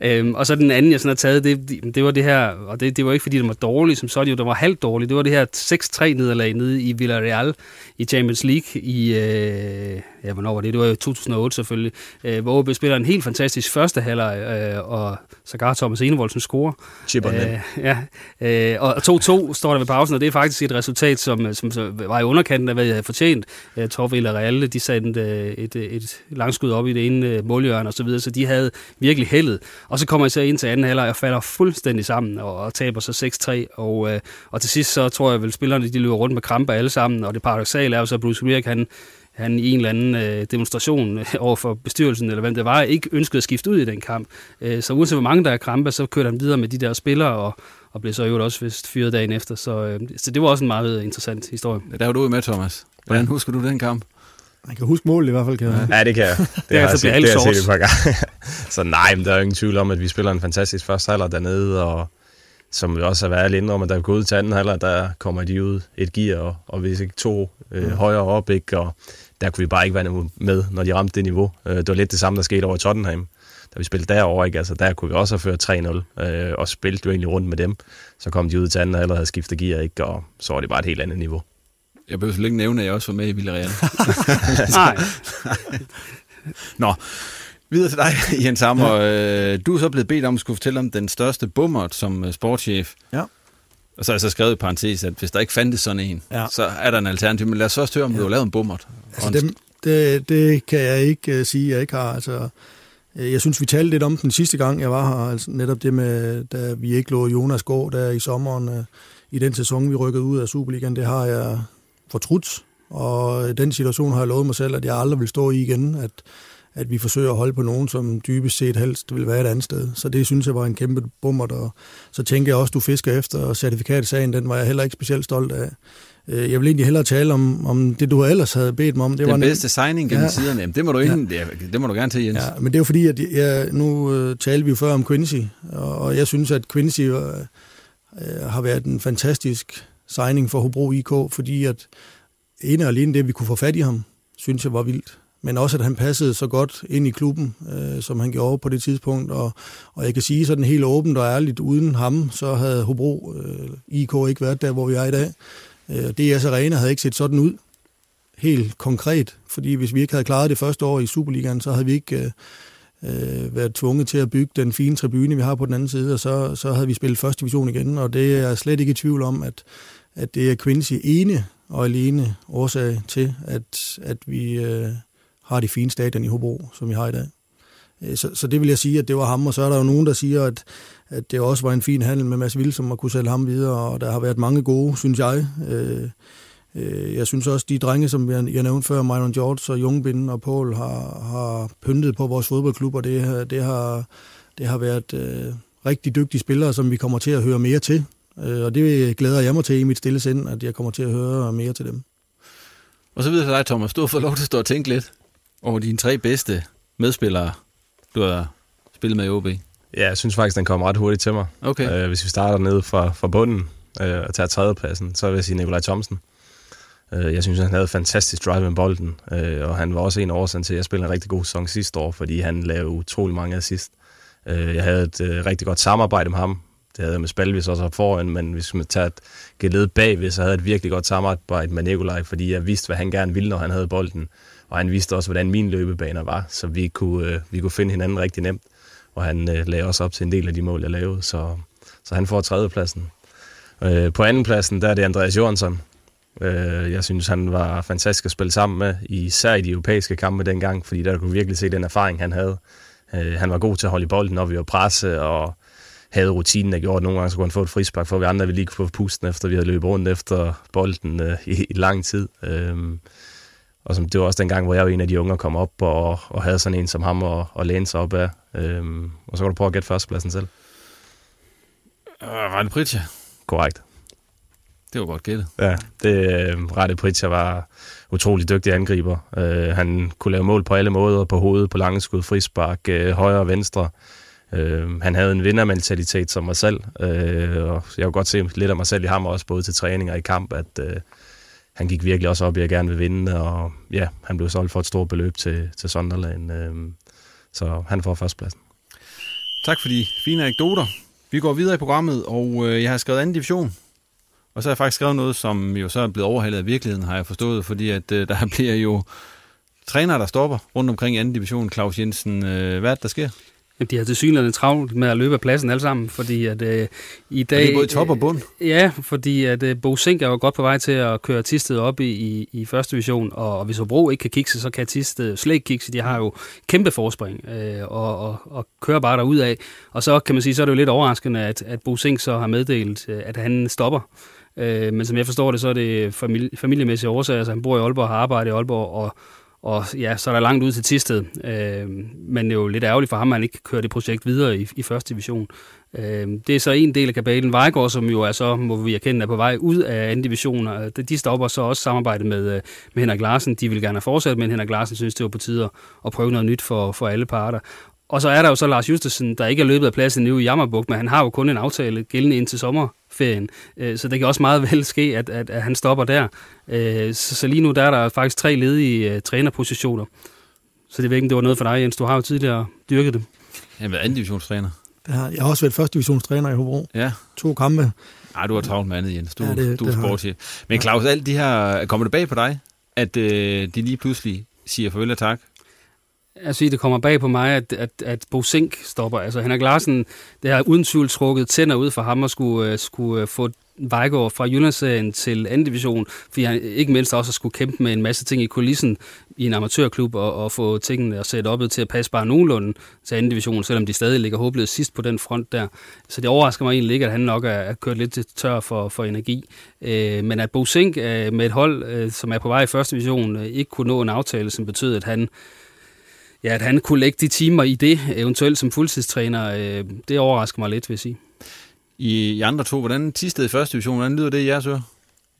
øh, og så den anden, jeg sådan har taget, det, det var det her, og det, det var ikke fordi, den var dårlig, som så, det var halvt dårlig. Det var det her 6-3 nederlag nede i Villarreal i Champions League i, øh, ja, hvornår var det? Det var jo 2008 selvfølgelig, øh, hvor OB spiller en helt fantastisk første halvleg, øh, og sågar Thomas Enevoldsen scorer. Chipper øh, Ja, øh, og 2-2 står der ved pausen, og det er faktisk et resultat, som, som var i underkanten af, hvad jeg havde fortjent. Øh, Torv Villarreal, de sendte et, et, et langskud op i det ene målhjørne og så videre, så de havde virkelig heldet. Og så kommer jeg så ind til anden halvleg og falder fuldstændig sammen og, og taber så 6-3, og, øh, og til sidst så tror jeg vel, spillerne de løber rundt med kramper alle sammen, og det paradoxale er jo så, at Bruce Willick, han, han i en eller anden øh, demonstration (laughs) over for bestyrelsen, eller hvem det var, ikke ønskede at skifte ud i den kamp. Øh, så uanset hvor mange der er krampe, så kørte han videre med de der spillere, og, og blev så jo også vist fyret dagen efter. Så, øh, så det var også en meget interessant historie. Der var du med, Thomas. Hvordan husker du den kamp? Man kan huske målet i hvert fald, kan jeg. Ja, det kan jeg. (laughs) Det, det har jeg, set, det har jeg set et par gange. (laughs) så nej, men der er jo ingen tvivl om, at vi spiller en fantastisk første halvleg dernede, og som vi også har været lidt om, at der er gået til anden halvleg, der kommer de ud et gear, og, og hvis ikke to øh, mm. højere op, ikke, og der kunne vi bare ikke være med, når de ramte det niveau. Øh, det var lidt det samme, der skete over i Tottenham. Da vi spillede derovre, ikke? Altså, der kunne vi også have ført 3-0, øh, og spillet jo egentlig rundt med dem. Så kom de ud til anden og havde skiftet gear, ikke? og så var det bare et helt andet niveau. Jeg behøver ikke nævne, at jeg også var med i Villarreal. (laughs) Nej. (laughs) Nå, videre til dig, Jens Hammer. Ja. Du er så blevet bedt om at skulle fortælle om den største bummer som sportschef. Ja. Og så har jeg så skrevet i parentes, at hvis der ikke fandtes sådan en, ja. så er der en alternativ. Men lad os først høre, om ja. du har lavet en bummert. Altså, det, det, det kan jeg ikke uh, sige, jeg ikke har. Altså, jeg synes, vi talte lidt om den sidste gang, jeg var her. Altså, netop det med, da vi ikke lå Jonas gå der i sommeren. Uh, I den sæson, vi rykkede ud af Superligaen, det har jeg fortrudt. Og i den situation har jeg lovet mig selv, at jeg aldrig vil stå i igen. At, at vi forsøger at holde på nogen, som dybest set helst vil være et andet sted. Så det synes jeg var en kæmpe bummer. Og så tænker jeg også, du fisker efter, og certifikatsagen, den var jeg heller ikke specielt stolt af. Jeg vil egentlig hellere tale om, om det, du ellers havde bedt mig om. Det Den var bedste signing gennem ja, tiderne, Jamen, det må, du ikke, ja. det må du gerne til, Jens. Ja, men det er jo fordi, at jeg, nu uh, talte vi jo før om Quincy, og, og jeg synes, at Quincy uh, har været en fantastisk signing for Hobro IK, fordi at ene og alene det, at vi kunne få fat i ham, synes jeg var vildt men også at han passede så godt ind i klubben, øh, som han gjorde på det tidspunkt. Og, og jeg kan sige sådan helt åbent og ærligt, uden ham, så havde Hobro øh, IK ikke været der, hvor vi er i dag. Øh, DS Arena havde ikke set sådan ud, helt konkret, fordi hvis vi ikke havde klaret det første år i Superligaen, så havde vi ikke øh, øh, været tvunget til at bygge den fine tribune, vi har på den anden side, og så, så havde vi spillet første division igen, og det er slet ikke i tvivl om, at, at det er Quincy ene og alene årsag til, at, at vi... Øh, har de fine stadion i Hobro, som vi har i dag. Øh, så, så det vil jeg sige, at det var ham, og så er der jo nogen, der siger, at, at det også var en fin handel med Mads som at kunne sælge ham videre, og der har været mange gode, synes jeg. Øh, øh, jeg synes også, de drenge, som jeg, jeg nævnte før, Myron George og Jungbinden og Paul, har, har pyntet på vores fodboldklub, og det, det, har, det har været øh, rigtig dygtige spillere, som vi kommer til at høre mere til. Øh, og det glæder jeg mig til i mit stille sind, at jeg kommer til at høre mere til dem. Og så videre til dig, Thomas. Du har fået lov til at stå og tænke lidt over dine tre bedste medspillere, du har spillet med i OB. Ja, jeg synes faktisk, den kom ret hurtigt til mig. Okay. Øh, hvis vi starter ned fra, fra bunden øh, og tager tredjepladsen, så vil jeg sige Nikolaj Thomsen. Øh, jeg synes, han havde fantastisk drive med bolden, øh, og han var også en årsagen til, at jeg spillede en rigtig god sæson sidste år, fordi han lavede utrolig mange assist. Øh, jeg havde et øh, rigtig godt samarbejde med ham. Det havde jeg med Spalvis også foran, men hvis man tager et geled bagved, så havde jeg et virkelig godt samarbejde med Nikolaj, fordi jeg vidste, hvad han gerne ville, når han havde bolden. Og han vidste også, hvordan mine løbebaner var, så vi kunne, øh, vi kunne finde hinanden rigtig nemt. Og han øh, lagde også op til en del af de mål, jeg lavede, så, så han får tredjepladsen. Øh, på andenpladsen, der er det Andreas Jørgensen. Øh, jeg synes, han var fantastisk at spille sammen med, især i de europæiske kampe dengang, fordi der kunne virkelig se den erfaring, han havde. Øh, han var god til at holde i bolden, når vi var presse, og havde rutinen, der gjorde, at nogle gange så kunne han få et frispark, for vi andre ville lige kunne få pusten, efter vi havde løbet rundt efter bolden øh, i, i lang tid. Øh, og som, det var også den gang, hvor jeg var en af de unge, kom op og, og havde sådan en som ham og, og læne sig op af. Øhm, og så kan du prøve at gætte førstepladsen selv. Uh, Rane Pritja. Korrekt. Det var godt gættet. Ja, det, øh, Rane Pritja var utrolig dygtig angriber. Øh, han kunne lave mål på alle måder, på hovedet, på lange skud, frispark, øh, højre og venstre. Øh, han havde en vindermentalitet som mig selv, øh, og jeg kunne godt se lidt af mig selv i ham også, både til træning og i kamp, at øh, han gik virkelig også op i at gerne vil vinde, og ja, han blev solgt for et stort beløb til, til Sunderland, øh, så han får førstpladsen. Tak for de fine anekdoter. Vi går videre i programmet, og øh, jeg har skrevet anden division. Og så har jeg faktisk skrevet noget, som jo så er blevet overhalet af virkeligheden, har jeg forstået, fordi at øh, der (laughs) bliver jo trænere, der stopper rundt omkring i anden division. Claus Jensen, øh, hvad er det, der sker? Jamen, de har til synligheden travlt med at løbe af pladsen alle sammen, fordi at øh, i dag... Og det er både top og bund? Øh, ja, fordi at øh, Bo Sink er jo godt på vej til at køre Tisted op i, i, i første division, og, og hvis Hobro ikke kan kikse, så kan Tisted slet ikke kikse. De har jo kæmpe forspring, øh, og, og, og kører bare derud af. Og så kan man sige, så er det jo lidt overraskende, at, at Bo Sink så har meddelt, øh, at han stopper. Øh, men som jeg forstår det, så er det familie, familiemæssige årsager, altså han bor i Aalborg og har arbejdet i Aalborg, og og ja, så er der langt ud til Tisted. Øh, men det er jo lidt ærgerligt for ham, at han ikke kører det projekt videre i, i første division. Øh, det er så en del af kabalen. Vejgaard, som jo er så, må vi erkende, er på vej ud af anden division. De stopper så også samarbejdet med, øh, med Henrik Larsen. De vil gerne have fortsat, men Henrik Larsen synes, det var på tide at prøve noget nyt for, for alle parter. Og så er der jo så Lars Justesen, der ikke er løbet af pladsen nu i Jammerbuk, men han har jo kun en aftale gældende indtil sommerferien. Så det kan også meget (laughs) vel ske, at, at, at han stopper der. Så, så lige nu der er der faktisk tre ledige uh, trænerpositioner. Så det ved ikke, det var noget for dig, Jens. Du har jo tidligere dyrket det. Jeg har været anden divisionstræner. Det har, jeg har også været første divisionstræner i Hobro. Ja. To kampe. Nej, du har travlt med andet, Jens. Du, ja, det, du er sportsig. Men Claus, alt de her, kommer det bag på dig, at øh, de lige pludselig siger farvel og tak jeg siger, det kommer bag på mig, at, at, at Bo Sink stopper. Altså Henrik Larsen, det har uden tvivl trukket tænder ud for ham og skulle, øh, skulle øh, få Vejgaard fra Jyllandsserien til anden division, fordi han ikke mindst også skulle kæmpe med en masse ting i kulissen i en amatørklub og, og få tingene og sætte op til at passe bare nogenlunde til anden division, selvom de stadig ligger håbløst sidst på den front der. Så det overrasker mig egentlig ikke, at han nok er, er kørt lidt til tør for, for energi. Øh, men at Bo Sink øh, med et hold, øh, som er på vej i første division, øh, ikke kunne nå en aftale, som betød, at han ja, at han kunne lægge de timer i det, eventuelt som fuldtidstræner, øh, det overrasker mig lidt, vil jeg sige. I, I andre to, hvordan Tisted i første division, hvordan lyder det i jeres øre?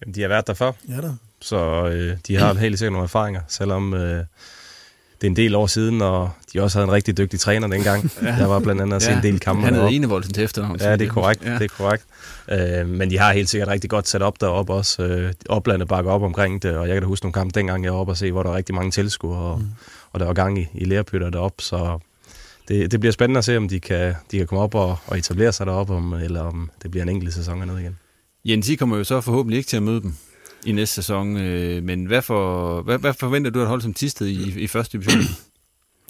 Jamen, de har været der før. Ja da. Så øh, de har helt sikkert nogle erfaringer, selvom øh, det er en del år siden, og de også havde en rigtig dygtig træner dengang. (laughs) ja. Der var blandt andet at se ja. en del kampe. Han havde Enevoldsen til efternavn. Ja, det er korrekt. Ja. Det er korrekt. Øh, men de har helt sikkert rigtig godt sat op deroppe også. Øh, oplandet bakker op omkring det, og jeg kan da huske nogle kampe dengang, jeg var oppe og se, hvor der var rigtig mange tilskuere, og, mm. Og der var gang i, i lærepytter deroppe, så det, det bliver spændende at se, om de kan, de kan komme op og, og etablere sig deroppe, om, eller om det bliver en enkelt sæson eller noget igen. Jens, I kommer jo så forhåbentlig ikke til at møde dem i næste sæson, øh, men hvad, for, hvad, hvad forventer du at holde som Tisted i, i første division?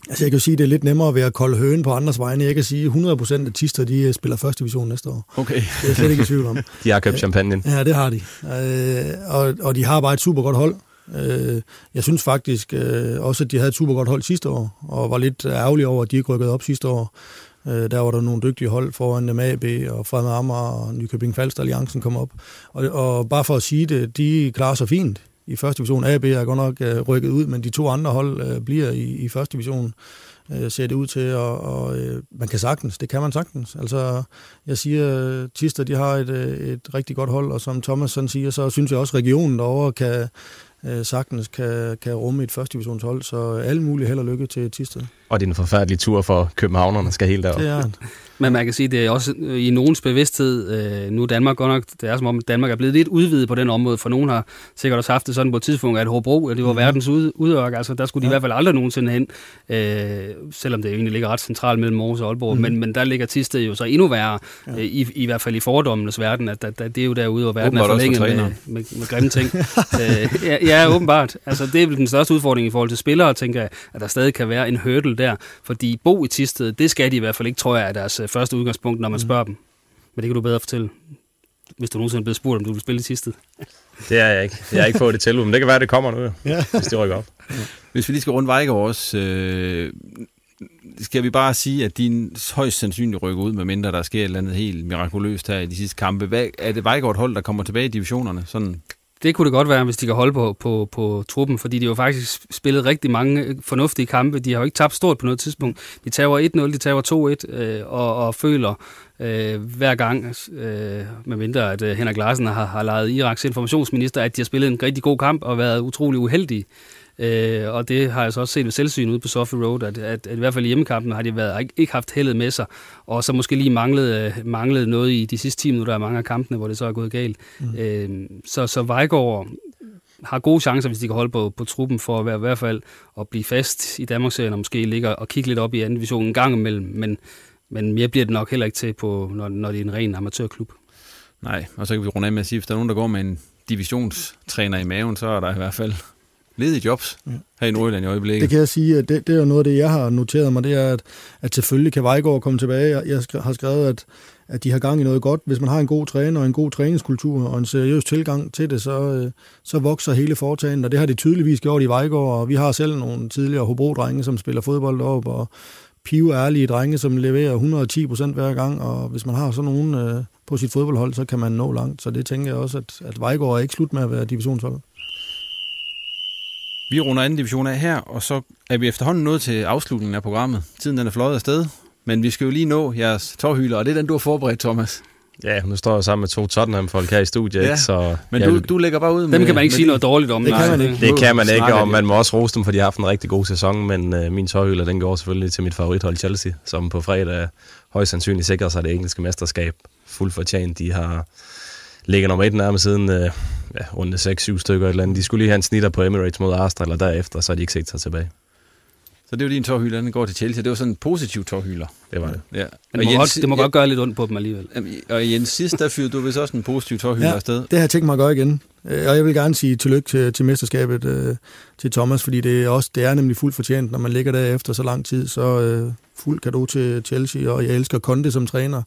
Altså jeg kan jo sige, at det er lidt nemmere at være kold høen på andres vegne. Jeg kan sige, at 100% af Tister, de øh, spiller første division næste år. Okay. Det er jeg slet ikke i tvivl om. (laughs) de har købt champagne. Ja, det har de. Øh, og, og de har bare et super godt hold. Øh, jeg synes faktisk øh, også, at de havde et super godt hold sidste år, og var lidt ærgerlig over, at de ikke rykkede op sidste år. Øh, der var der nogle dygtige hold foran MAB og Fremad Amager og Nykøbing Falster Alliancen kom op. Og, og bare for at sige det, de klarer sig fint i første division. AB er godt nok øh, rykket ud, men de to andre hold øh, bliver i, i første division øh, ser det ud til, og, og øh, man kan sagtens, det kan man sagtens. Altså, jeg siger, Tister, de har et, øh, et rigtig godt hold, og som Thomas sådan siger, så synes jeg også, at regionen derovre kan, øh, sagtens kan, kan rumme et første divisionshold, så øh, alle mulige held og lykke til Tisted. Og det er en forfærdelig tur for københavnerne, skal helt derop. Det er Men man kan sige, det er også øh, i nogens bevidsthed, øh, nu er Danmark godt nok, det er som om Danmark er blevet lidt udvidet på den område, for nogen har sikkert også haft det sådan på et tidspunkt, at Hobro, det var Mhm. verdens ud, udørk, altså der skulle de i hvert fald aldrig nogensinde hen, øh, selvom det egentlig ligger ret centralt mellem Aarhus og Aalborg, Mhm. men, men der ligger Tisted jo så endnu værre, øh, i, i hvert fald i fordommenes verden, at der, der, det er jo derude, hvor verden er Åbenbart for forlænget med, trænere. med, med grimme ting. (laughs) øh, ja, ja, åbenbart. Altså, det er vel den største udfordring i forhold til spillere, tænker jeg, at der stadig kan være en hurdle der, fordi bo i Tisted, det skal de i hvert fald ikke, tror jeg, er deres øh, første udgangspunkt, når man spørger dem. Men det kan du bedre fortælle, hvis du nogensinde er blevet spurgt, om du vil spille i Tisted. Det er jeg ikke. Jeg har ikke fået det tilbud, men det kan være, det kommer nu, jo, Ja. hvis det rykker op. Hvis vi lige skal runde Vejgaard også, øh, skal vi bare sige, at din højst sandsynligt rykker ud, medmindre der sker et eller andet helt mirakuløst her i de sidste kampe. Hvad, er det Vejgaard hold, der kommer tilbage i divisionerne? Sådan, det kunne det godt være, hvis de kan holde på, på, på truppen, fordi de har jo faktisk spillet rigtig mange øh, fornuftige kampe. De har jo ikke tabt stort på noget tidspunkt. De tager 1-0, de tager 2-1, øh, og, og føler øh, hver gang, øh, medmindre at øh, Henrik Larsen har, har lejet Iraks informationsminister, at de har spillet en rigtig god kamp og været utrolig uheldige. Øh, og det har jeg så også set ved selvsyn ude på Sophie Road, at, at, at i hvert fald i hjemmekampen har de været, ikke, ikke haft heldet med sig, og så måske lige manglet, øh, manglet noget i de sidste 10 minutter af mange af kampene, hvor det så er gået galt. Mm. Øh, så, så Vejgaard har gode chancer, hvis de kan holde på, på truppen, for at være i hvert fald at blive fast i Danmarksserien, og måske ligge og kigge lidt op i anden division en gang imellem, men, men mere bliver det nok heller ikke til, på, når, når det er en ren amatørklub. nej, og så kan vi runde af med at sige, hvis der er nogen, der går med en divisionstræner i maven, så er der i hvert fald ledige jobs her i Nordjylland i øjeblikket. Det kan jeg sige, at det, det er jo noget af det, jeg har noteret mig, det er, at, at selvfølgelig kan Vejgaard komme tilbage. Jeg, jeg har skrevet, at, at de har gang i noget godt. Hvis man har en god træner og en god træningskultur og en seriøs tilgang til det, så, øh, så vokser hele foretagendet, og det har de tydeligvis gjort i Vejgaard, og vi har selv nogle tidligere Hobro-drenge, som spiller fodbold op, og pive ærlige drenge, som leverer 110 procent hver gang, og hvis man har sådan nogen øh, på sit fodboldhold, så kan man nå langt. Så det tænker jeg også, at, at Vejgaard er ikke slut med at være divisionshold. Vi runder anden division af her, og så er vi efterhånden nået til afslutningen af programmet. Tiden den er fløjet afsted, men vi skal jo lige nå jeres tårhyler, og det er den, du har forberedt, Thomas. Ja, nu står jeg sammen med to Tottenham-folk her i studiet, Ja, ikke? Så Men du, vil- du lægger bare ud Dem med... kan man ikke sige noget dårligt om. Det kan nej. man ikke. Det kan man ikke, og man må også rose dem, for de har haft en rigtig god sæson, men øh, min tårhylder, den går selvfølgelig til mit favorithold Chelsea, som på fredag højst sandsynligt sikrer sig det engelske mesterskab fuldt fortjent. De har ligger nummer et nærmest siden øh, ja, runde 6-7 stykker et eller andet. De skulle lige have en snitter på Emirates mod Arsenal, og derefter så har de ikke set sig tilbage. Så det er jo din tårhylder, den går til Chelsea. Det var sådan en positiv tårhylder. Det var det. Ja. Men det må, godt, det må godt gøre lidt ondt på dem alligevel. Og Jens, sidst der fyrede du vist også en positiv tårhylder Ja, afsted. det har jeg tænkt mig at gøre igen. Øh, Og jeg vil gerne sige tillykke til, til mesterskabet øh, til Thomas, fordi det er, også, det er nemlig fuldt fortjent, når man ligger der efter så lang tid. Så øh, fuld kado til Chelsea, og jeg elsker Conte som træner.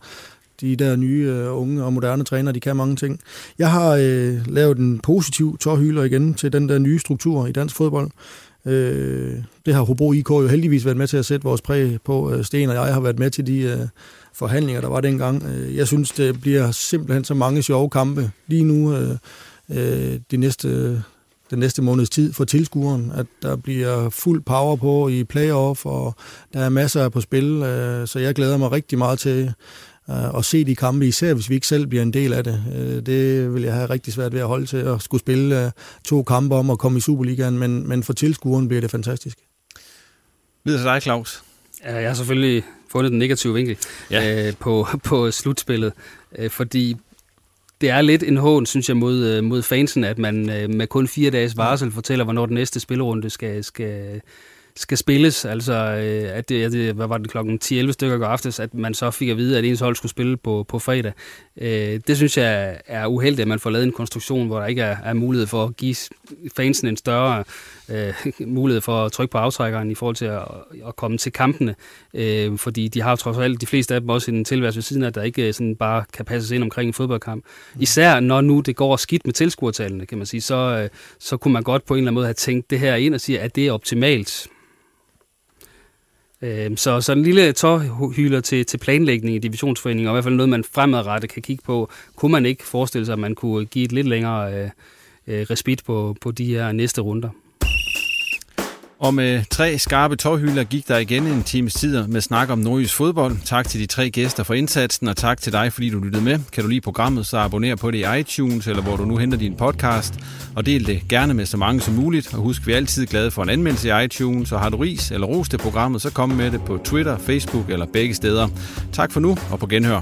De der nye, øh, unge og moderne trænere, de kan mange ting. Jeg har øh, lavet en positiv tårhyler igen til den der nye struktur i dansk fodbold. Øh, det har Hobro IK jo heldigvis været med til at sætte vores præg på. Øh, Sten og jeg har været med til de øh, forhandlinger, der var dengang. Øh, jeg synes, det bliver simpelthen så mange sjove kampe lige nu øh, øh, de næste, den næste måneds tid for tilskueren, at der bliver fuld power på i playoff, og der er masser på spil, øh, så jeg glæder mig rigtig meget til øh, at se de kampe, især hvis vi ikke selv bliver en del af det. Øh, det vil jeg have rigtig svært ved at holde til, at skulle spille øh, to kampe om at komme i Superligaen, men, men for tilskueren bliver det fantastisk. Videre til dig, Claus. Jeg har selvfølgelig fundet den negative vinkel ja. øh, på, (laughs) på slutspillet, øh, fordi det er lidt en hån, synes jeg, mod, mod fansen, at man øh, med kun fire dages varsel fortæller, hvornår den næste spillerunde skal, skal, skal spilles. Altså, øh, at det, at det, hvad var det, klokken 10-11 stykker går aftes, at man så fik at vide, at ens hold skulle spille på, på fredag. Øh, det synes jeg er uheldigt, at man får lavet en konstruktion, hvor der ikke er, er mulighed for at give fansen en større øh, (laughs) mulighed for at trykke på aftrækkeren i forhold til at, at komme til kampene. Øh, fordi de har jo trods alt, de fleste af dem også en tilværelse ved siden af, der ikke øh, sådan bare kan passes ind omkring en fodboldkamp. Især når nu det går skidt med tilskuertallene, kan man sige, så, øh, så kunne man godt på en eller anden måde have tænkt det her ind og sige, at det er optimalt. Øh, Så, så en lille tårhyler til, til planlægning i divisionsforeningen, og i hvert fald noget, man fremadrettet kan kigge på. Kunne man ikke forestille sig, at man kunne give et lidt længere øh, øh respit på, på de her næste runder? Og med tre skarpe tårhylder gik der igen en times tid med snak om nordjysk fodbold. Tak til de tre gæster for indsatsen, og tak til dig, fordi du lyttede med. Kan du lide programmet, så abonner på det i iTunes, eller hvor du nu henter din podcast, og del det gerne med så mange som muligt. Og husk, vi er altid glade for en anmeldelse i iTunes, og har du ris eller ros til programmet, så kom med det på Twitter, Facebook eller begge steder. Tak for nu, og på genhør.